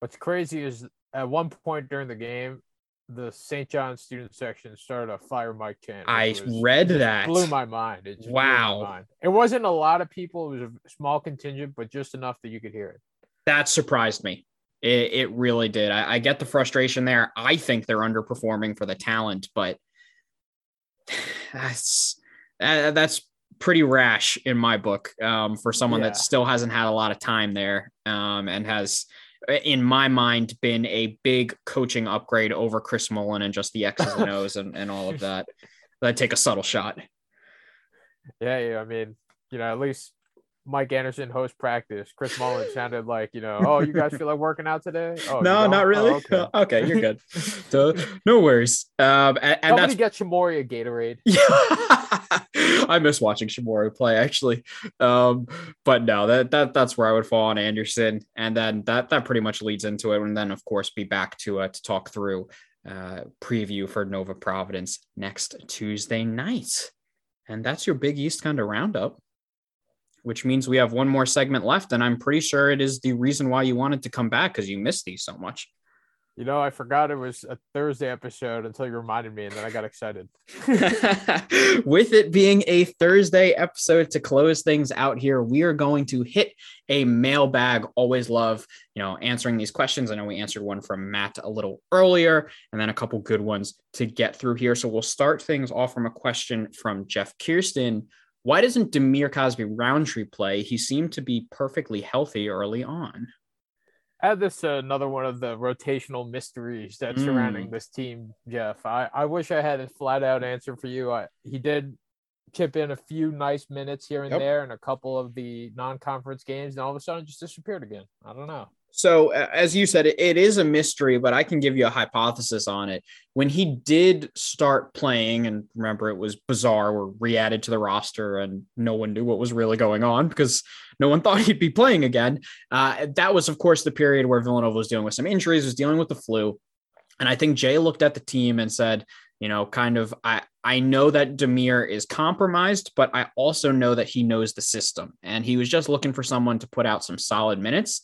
What's crazy is at one point during the game, the St. John student section started a fire Mike chant. I read that. Blew my mind. It wow. Mind. It wasn't a lot of people. It was a small contingent, but just enough that you could hear it. That surprised me. It, it really did. I, I get the frustration there. I think they're underperforming for the talent, but that's uh, that's pretty rash in my book um, for someone yeah. that still hasn't had a lot of time there um, and has, in my mind, been a big coaching upgrade over Chris Mullin and just the X's and O's and, and all of that. I take a subtle shot. Yeah, yeah. I mean, you know, at least Mike Anderson host practice. Chris Mullin sounded like, you know, oh, you guys feel like working out today? Oh, no, not really. Oh, okay. okay. you're good. so, no worries. Um, and, and Somebody get Shamorie a Gatorade. I miss watching Shamorie play actually. Um, but no, that that that's where I would fall on Anderson, and then that that pretty much leads into it, and then of course be back to uh, to talk through uh preview for Nova Providence next Tuesday night, and that's your Big East kind of roundup which means we have one more segment left. And I'm pretty sure it is the reason why you wanted to come back because you missed these so much. You know, I forgot it was a Thursday episode until you reminded me, and then I got excited. With it being a Thursday episode to close things out here, we are going to hit a mailbag. Always love, you know, answering these questions. I know we answered one from Matt a little earlier, and then a couple good ones to get through here. So we'll start things off from a question from Jeff Kirsten, why doesn't Dhamir Cosby Roundtree play? He seemed to be perfectly healthy early on. Add this uh, another one of the rotational mysteries that's mm. surrounding this team, Jeff. I, I wish I had a flat out answer for you. I, he did chip in a few nice minutes here and yep. there in a couple of the non conference games, and all of a sudden just disappeared again. I don't know. So, as you said, it is a mystery, but I can give you a hypothesis on it. When he did start playing, and remember, it was bizarre, were re added to the roster, and no one knew what was really going on because no one thought he'd be playing again. Uh, that was, of course, the period where Villanova was dealing with some injuries, was dealing with the flu. And I think Jay looked at the team and said, you know, kind of, I, I know that Dhamir is compromised, but I also know that he knows the system. And he was just looking for someone to put out some solid minutes.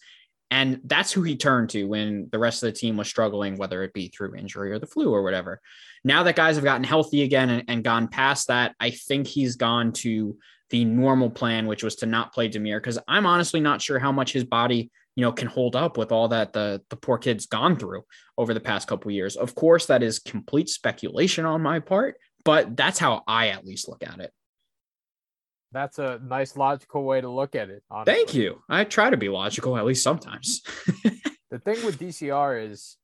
And that's who he turned to when the rest of the team was struggling, whether it be through injury or the flu or whatever. Now that guys have gotten healthy again and, and gone past that, I think he's gone to the normal plan, which was to not play Dhamir, because I'm honestly not sure how much his body, you know, can hold up with all that the the poor kid's gone through over the past couple years. Of course, that is complete speculation on my part, but that's how I at least look at it. That's a nice logical way to look at it. Honestly. Thank you. I try to be logical at least sometimes. the thing with DCR is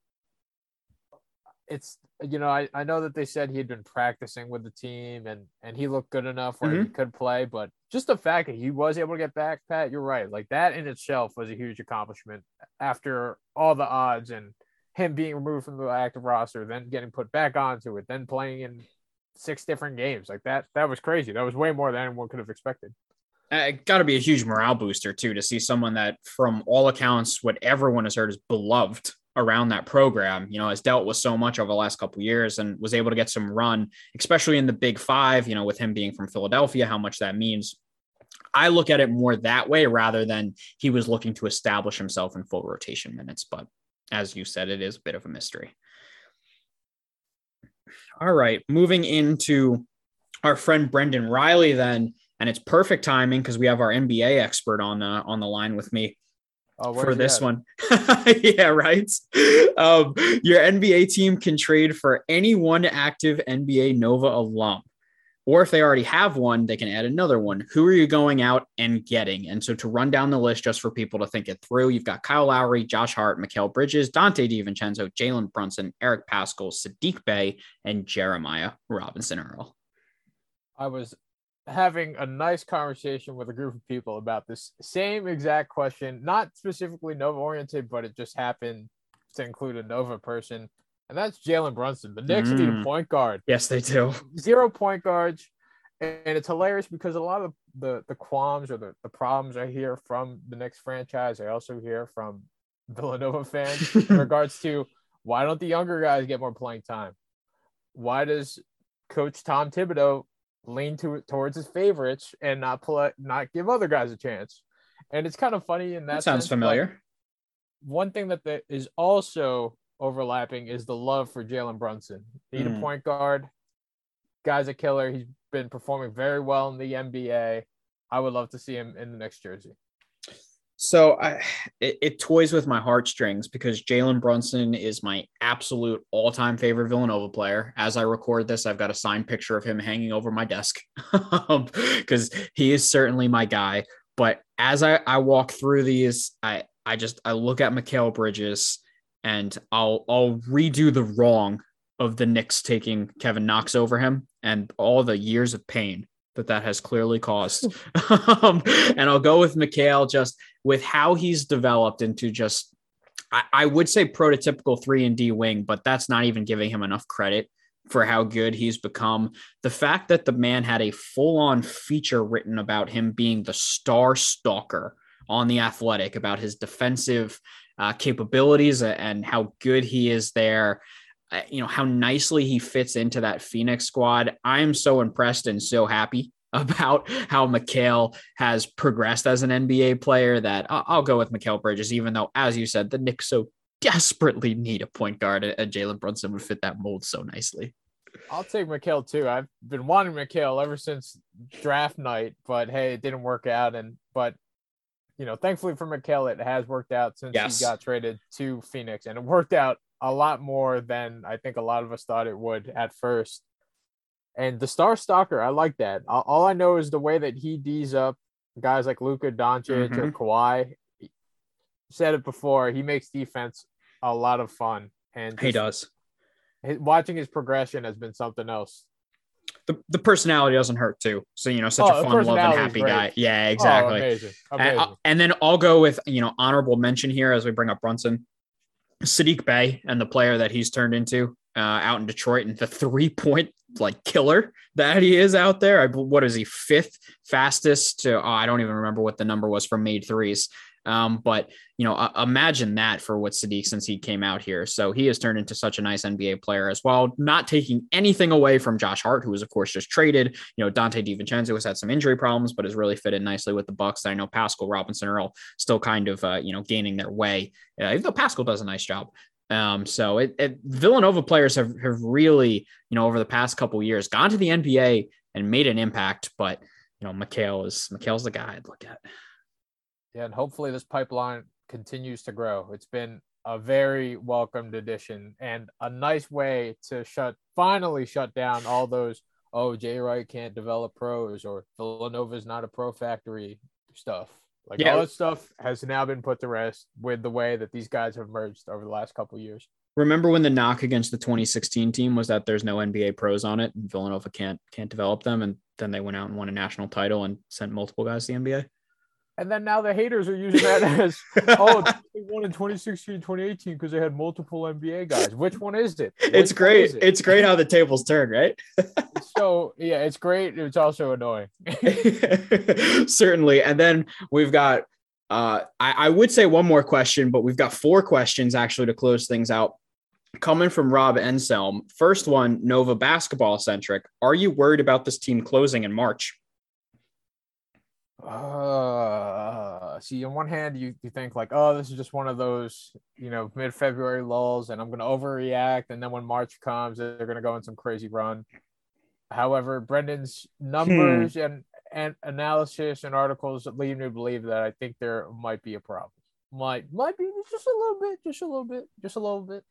it's you know I, I know that they said he had been practicing with the team and and he looked good enough where mm-hmm. he could play but just the fact that he was able to get back pat you're right like that in itself was a huge accomplishment after all the odds and him being removed from the active roster then getting put back onto it then playing in six different games like that that was crazy that was way more than anyone could have expected uh, it got to be a huge morale booster too to see someone that from all accounts what everyone has heard is beloved around that program, you know, has dealt with so much over the last couple years and was able to get some run, especially in the big five, you know, with him being from Philadelphia, how much that means. I look at it more that way rather than he was looking to establish himself in full rotation minutes. But as you said, it is a bit of a mystery. All right, moving into our friend Brendan Riley then, and it's perfect timing because we have our NBA expert on the on the line with me. Oh, for this one. yeah, right. Um, your NBA team can trade for any one active NBA Nova alum. Or if they already have one, they can add another one. Who are you going out and getting? And so to run down the list just for people to think it through, you've got Kyle Lowry, Josh Hart, Mikal Bridges, Donte DiVincenzo, Jalen Brunson, Eric Paschall, Saddiq Bey, and Jeremiah Robinson Earl. I was having a nice conversation with a group of people about this same exact question, not specifically Nova oriented, but it just happened to include a Nova person, and that's Jalen Brunson. The Knicks mm. need a mm. point guard. Yes, they do. Zero point guards. And it's hilarious because a lot of the, the qualms or the, the problems I hear from the Knicks franchise, I also hear from Villanova fans in regards to why don't the younger guys get more playing time? Why does Coach Tom Thibodeau lean to towards his favorites and not pull not give other guys a chance. And it's kind of funny in that, that sounds sense, familiar. One thing that the, is also overlapping is the love for Jalen Brunson. Need mm. a point guard. Guy's a killer. He's been performing very well in the NBA. I would love to see him in the Knicks jersey. So I, it, it, toys with my heartstrings because Jalen Brunson is my absolute all-time favorite Villanova player. As I record this, I've got a signed picture of him hanging over my desk because he is certainly my guy. But as I, I walk through these, I I just I look at Mikal Bridges and I'll I'll redo the wrong of the Knicks taking Kevin Knox over him and all the years of pain that that has clearly caused. um, and I'll go with Mikal just with how he's developed into just, I, I would say prototypical three and D wing, but that's not even giving him enough credit for how good he's become. The fact that the man had a full on feature written about him being the star stalker on the athletic, about his defensive uh, capabilities and how good he is there. Uh, you know how nicely he fits into that Phoenix squad. I am so impressed and so happy about how Mikal has progressed as an NBA player that I'll go with Mikal Bridges, even though, as you said, the Knicks so desperately need a point guard, and Jalen Brunson would fit that mold so nicely. I'll take Mikal too. I've been wanting Mikal ever since draft night, but hey, it didn't work out. And but you know, thankfully for Mikal, it has worked out since yes. he got traded to Phoenix, and it worked out a lot more than I think a lot of us thought it would at first. And the Star Stalker, I like that. All I know is the way that he D's up guys like Luka Doncic mm-hmm. or Kawhi. Said it before. He makes defense a lot of fun, and he does. His, watching his progression has been something else. The, the personality doesn't hurt too. So you know, such oh, a fun, loving, happy great. guy. Yeah, exactly. Oh, amazing. Amazing. And, and then I'll go with you know honorable mention here as we bring up Brunson. Saddiq Bey and the player that he's turned into uh, out in Detroit and the three point like killer that he is out there. I, what is he fifth fastest to? Oh, I don't even remember what the number was from made threes. Um, but you know, uh, imagine that for what Saddiq since he came out here. So he has turned into such a nice NBA player as well. Not taking anything away from Josh Hart, who was of course just traded. You know, Donte DiVincenzo has had some injury problems, but has really fitted nicely with the Bucks. I know Paschall Robinson Earl still kind of uh, you know gaining their way, uh, even though Paschall does a nice job. Um, so it, it, Villanova players have have really you know over the past couple years gone to the NBA and made an impact, but you know, Mikal is Mikal's the guy I'd look at. Yeah, and hopefully this pipeline continues to grow. It's been a very welcomed addition and a nice way to shut finally shut down all those oh Jay Wright can't develop pros or Villanova's not a pro factory stuff. Like yeah. all that stuff has now been put to rest with the way that these guys have merged over the last couple years. Remember when the knock against the 2016 team was that there's no NBA pros on it and Villanova can't can't develop them and then they went out and won a national title and sent multiple guys to the NBA? And then now the haters are using that as, oh, they won in 2016, 2018 because they had multiple NBA guys. Which one is it? Which it's great. It? It's great how the tables turn, right? so, yeah, it's great. It's also annoying. Certainly. And then we've got, uh, I, I would say one more question, but we've got four questions actually to close things out. Coming from Rob Enselm. First one, Nova basketball centric. Are you worried about this team closing in March? Uh, see, on one hand, you, you think like, oh, this is just one of those, you know, mid February lulls, and I'm going to overreact. And then when March comes, they're going to go on some crazy run. However, Brendan's numbers hmm. and, and analysis and articles lead me to believe that I think there might be a problem. Might might be just a little bit, just a little bit, just a little bit.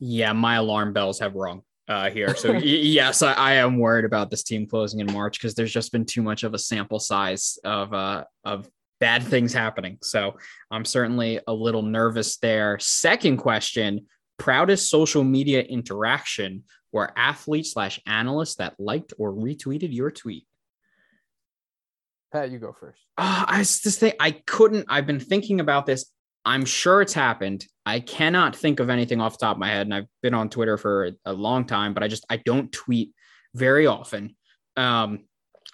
Yeah, my alarm bells have rung uh, here. So y- yes, I, I, am worried about this team closing in March because there's just been too much of a sample size of uh, of bad things happening. So I'm certainly a little nervous there. Second question: proudest social media interaction or athlete slash analyst that liked or retweeted your tweet. Pat, you go first. Uh, I just think I couldn't. I've been thinking about this. I'm sure it's happened. I cannot think of anything off the top of my head, and I've been on Twitter for a long time, but I just I don't tweet very often. Um,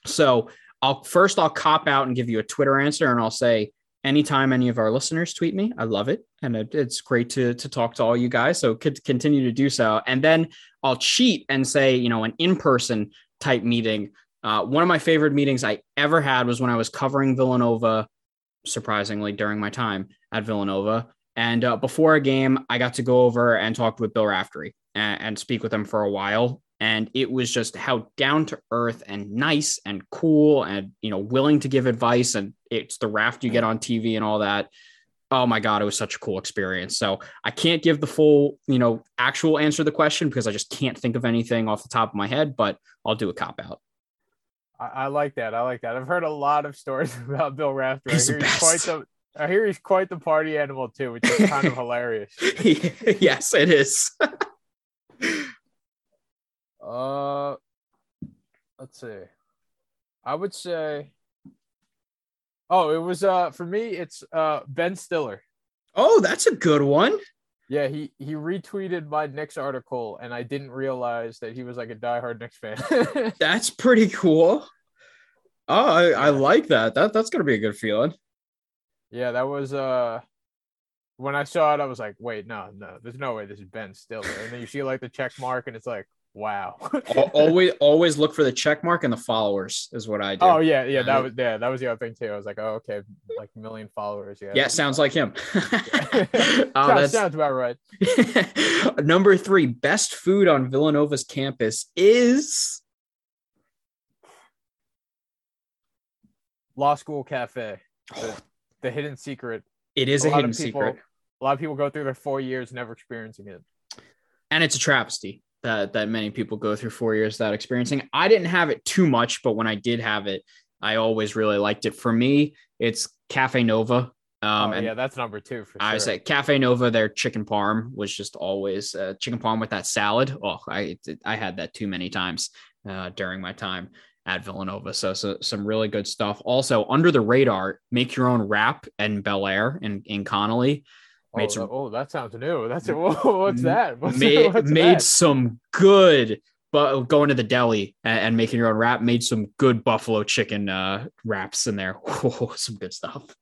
so I'll first I'll cop out and give you a Twitter answer, and I'll say anytime any of our listeners tweet me, I love it, and it, it's great to to talk to all you guys. So could continue to do so, and then I'll cheat and say you know an in person type meeting. Uh, one of my favorite meetings I ever had was when I was covering Villanova surprisingly during my time at Villanova. And uh, before a game, I got to go over and talk with Bill Raftery and, and speak with him for a while. And it was just how down to earth and nice and cool and, you know, willing to give advice. And it's the raft you get on TV and all that. Oh my God, it was such a cool experience. So I can't give the full, you know, actual answer to the question because I just can't think of anything off the top of my head, but I'll do a cop out. I, I, like that. I like that. I've heard a lot of stories about Bill Raftery. He's, he's quite the I hear he's quite the party animal too, which is kind of hilarious. yes, it is. uh, let's see. I would say. Oh, it was uh for me. It's uh Ben Stiller. Oh, that's a good one. Yeah, he he retweeted my Knicks article, and I didn't realize that he was like a diehard Knicks fan. that's pretty cool. Oh, I, I like that. That that's gonna be a good feeling. Yeah, that was uh when I saw it, I was like, wait, no, no, there's no way this is Ben Stiller. And then you see like the check mark, and it's like, wow. always, always look for the check mark and the followers is what I do. Oh yeah, yeah, that was yeah, that was the other thing too. I was like, oh okay, like a million followers. Yeah, yeah, sounds like him. oh, sounds, sounds about right. Number three, best food on Villanova's campus is Law School Cafe. The, the hidden secret. It is a, a hidden people, secret. A lot of people go through their four years never experiencing it. And it's a travesty that that many people go through four years without experiencing. I didn't have it too much, but when I did have it, I always really liked it. For me, it's Cafe Nova. Um, oh, yeah, that's number two for I sure. say Cafe Nova, their chicken parm was just always uh, chicken parm with that salad. Oh, I I had that too many times uh, during my time at Villanova. So, so some really good stuff. Also under the radar, make your own wrap and Belle Air in, in Connelly. Made oh, some, oh, that sounds new. That's it. What's that? What's made what's made that? some good, but going to the deli and, and, making your own wrap. Made some good buffalo chicken uh, wraps in there. Oh, some good stuff.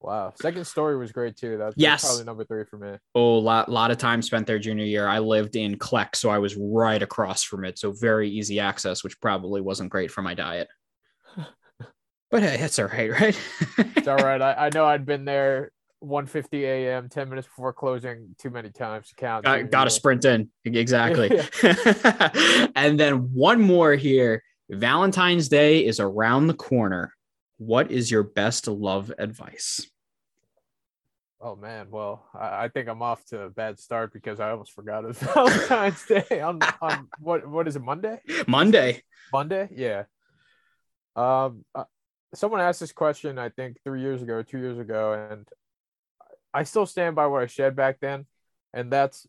Wow. Second story was great too. That's, yes. probably number three for me. Oh, a lot, lot of time spent there junior year. I lived in Kleck, so I was right across from it. So very easy access, which probably wasn't great for my diet. but hey, it's all right, right? it's all right. I, I know I'd been there 1:50 a.m. 10 minutes before closing too many times to count. Got, got to sprint in. Exactly. and then one more here Valentine's Day is around the corner. What is your best love advice? Oh man, well, I, I, think I'm off to a bad start because I almost forgot it's Valentine's Day on on what what is it Monday? Monday. Monday, yeah. Um, uh, someone asked this question I think three years ago, two years ago, and I still stand by what I said back then, and that's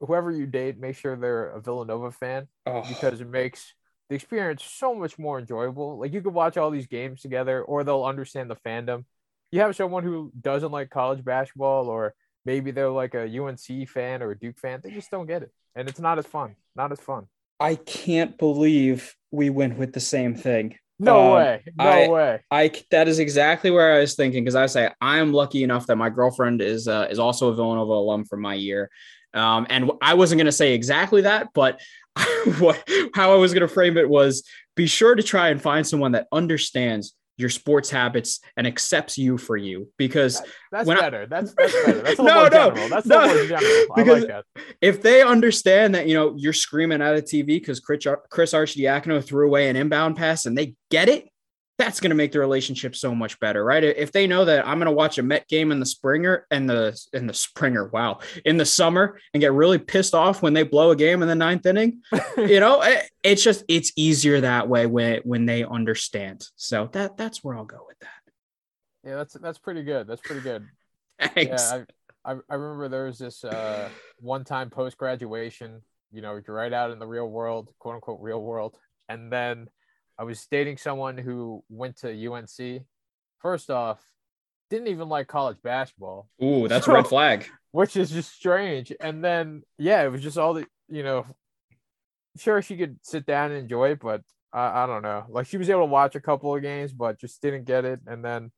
whoever you date, make sure they're a Villanova fan oh. because it makes the experience so much more enjoyable. Like you could watch all these games together, or they'll understand the fandom. You have someone who doesn't like college basketball, or maybe they're like a UNC fan or a Duke fan. They just don't get it, and it's not as fun. Not as fun. I can't believe we went with the same thing. No um, way. No I, way. I that is exactly where I was thinking because I say I am lucky enough that my girlfriend is uh, is also a Villanova alum from my year. Um, and I wasn't going to say exactly that, but what how I was going to frame it was be sure to try and find someone that understands your sports habits and accepts you for you because that, that's better. I, that's that's better. That's a little no, more no, general. That's no, more general. Because like if they understand that you know you're screaming at a TV because Chris Chris Arcidiacono threw away an inbound pass and they get it, that's going to make the relationship so much better, right? If they know that I'm going to watch a Met game in the springer and the in the springer, wow, in the summer and get really pissed off when they blow a game in the ninth inning, you know, it, it's just it's easier that way when when they understand. So that that's where I'll go with that. Yeah, that's that's pretty good. That's pretty good. Thanks. Yeah, I, I, I remember there was this uh, one time post graduation. You know, you're right out in the real world, quote unquote real world, and then I was dating someone who went to UNC. First off, didn't even like college basketball. Ooh, that's so, a red flag. Which is just strange. And then yeah, it was just all the you know. Sure, she could sit down and enjoy it, but I, I don't know. Like she was able to watch a couple of games, but just didn't get it. And then,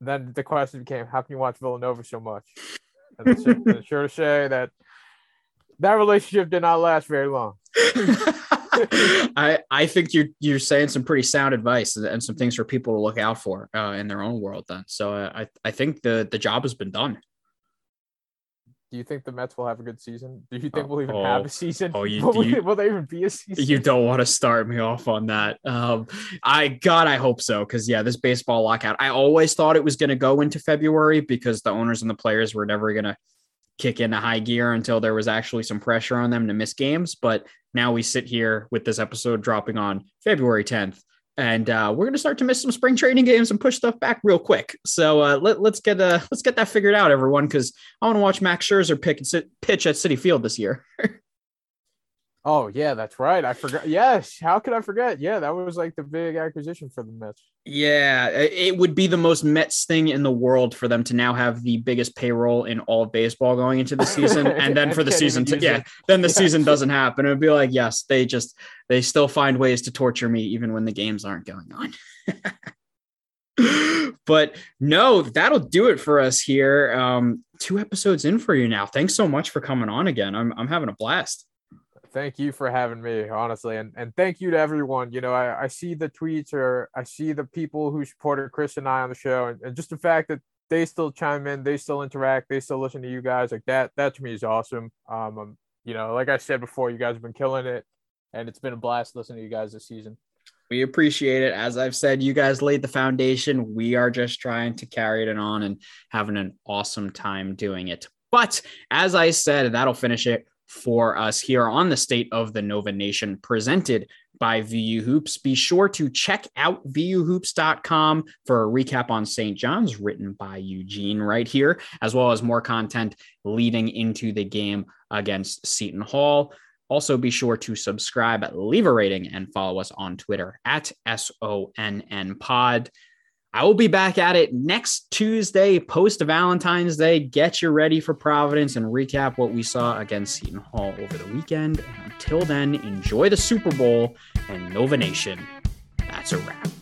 then the question became, how can you watch Villanova so much? And sure to say that that relationship did not last very long. I I think you're you're saying some pretty sound advice and some things for people to look out for uh, in their own world. Then, so uh, I I think the the job has been done. Do you think the Mets will have a good season? Do you think we'll even oh, have a season? Oh, you, will, you, will there even be a season? You don't want to start me off on that. Um, I God, I hope so because yeah, this baseball lockout. I always thought it was going to go into February because the owners and the players were never going to kick into high gear until there was actually some pressure on them to miss games. But now we sit here with this episode dropping on February 10th. And uh, we're going to start to miss some spring training games and push stuff back real quick. So uh, let, us get uh, let's get that figured out, everyone, because I want to watch Max Scherzer pick pitch at Citi Field this year. Oh yeah, that's right. I forgot. Yes, how could I forget? Yeah, that was like the big acquisition for the Mets. Yeah, it would be the most Mets thing in the world for them to now have the biggest payroll in all of baseball going into the season, and then for the season to yeah, it. then the season doesn't happen. It would be like yes, they just they still find ways to torture me even when the games aren't going on. but no, that'll do it for us here. Um, two episodes in for you now. Thanks so much for coming on again. I'm I'm having a blast thank you for having me honestly and and thank you to everyone you know i, I see the tweets or i see the people who supported chris and i on the show and, and just the fact that they still chime in they still interact they still listen to you guys like that that to me is awesome. Um, um you know like i said before you guys have been killing it and it's been a blast listening to you guys this season. We appreciate it. As i've said you guys laid the foundation. We are just trying to carry it on and having an awesome time doing it. But as i said that'll finish it for us here on the State of the Nova Nation presented by VU Hoops. Be sure to check out VUHoops.com for a recap on St. John's written by Eugene right here, as well as more content leading into the game against Seton Hall. Also, be sure to subscribe, leave a rating, and follow us on Twitter at SONN Pod. I will be back at it next Tuesday, post Valentine's Day. Get you ready for Providence and recap what we saw against Seton Hall over the weekend. And until then, enjoy the Super Bowl and Nova Nation. That's a wrap.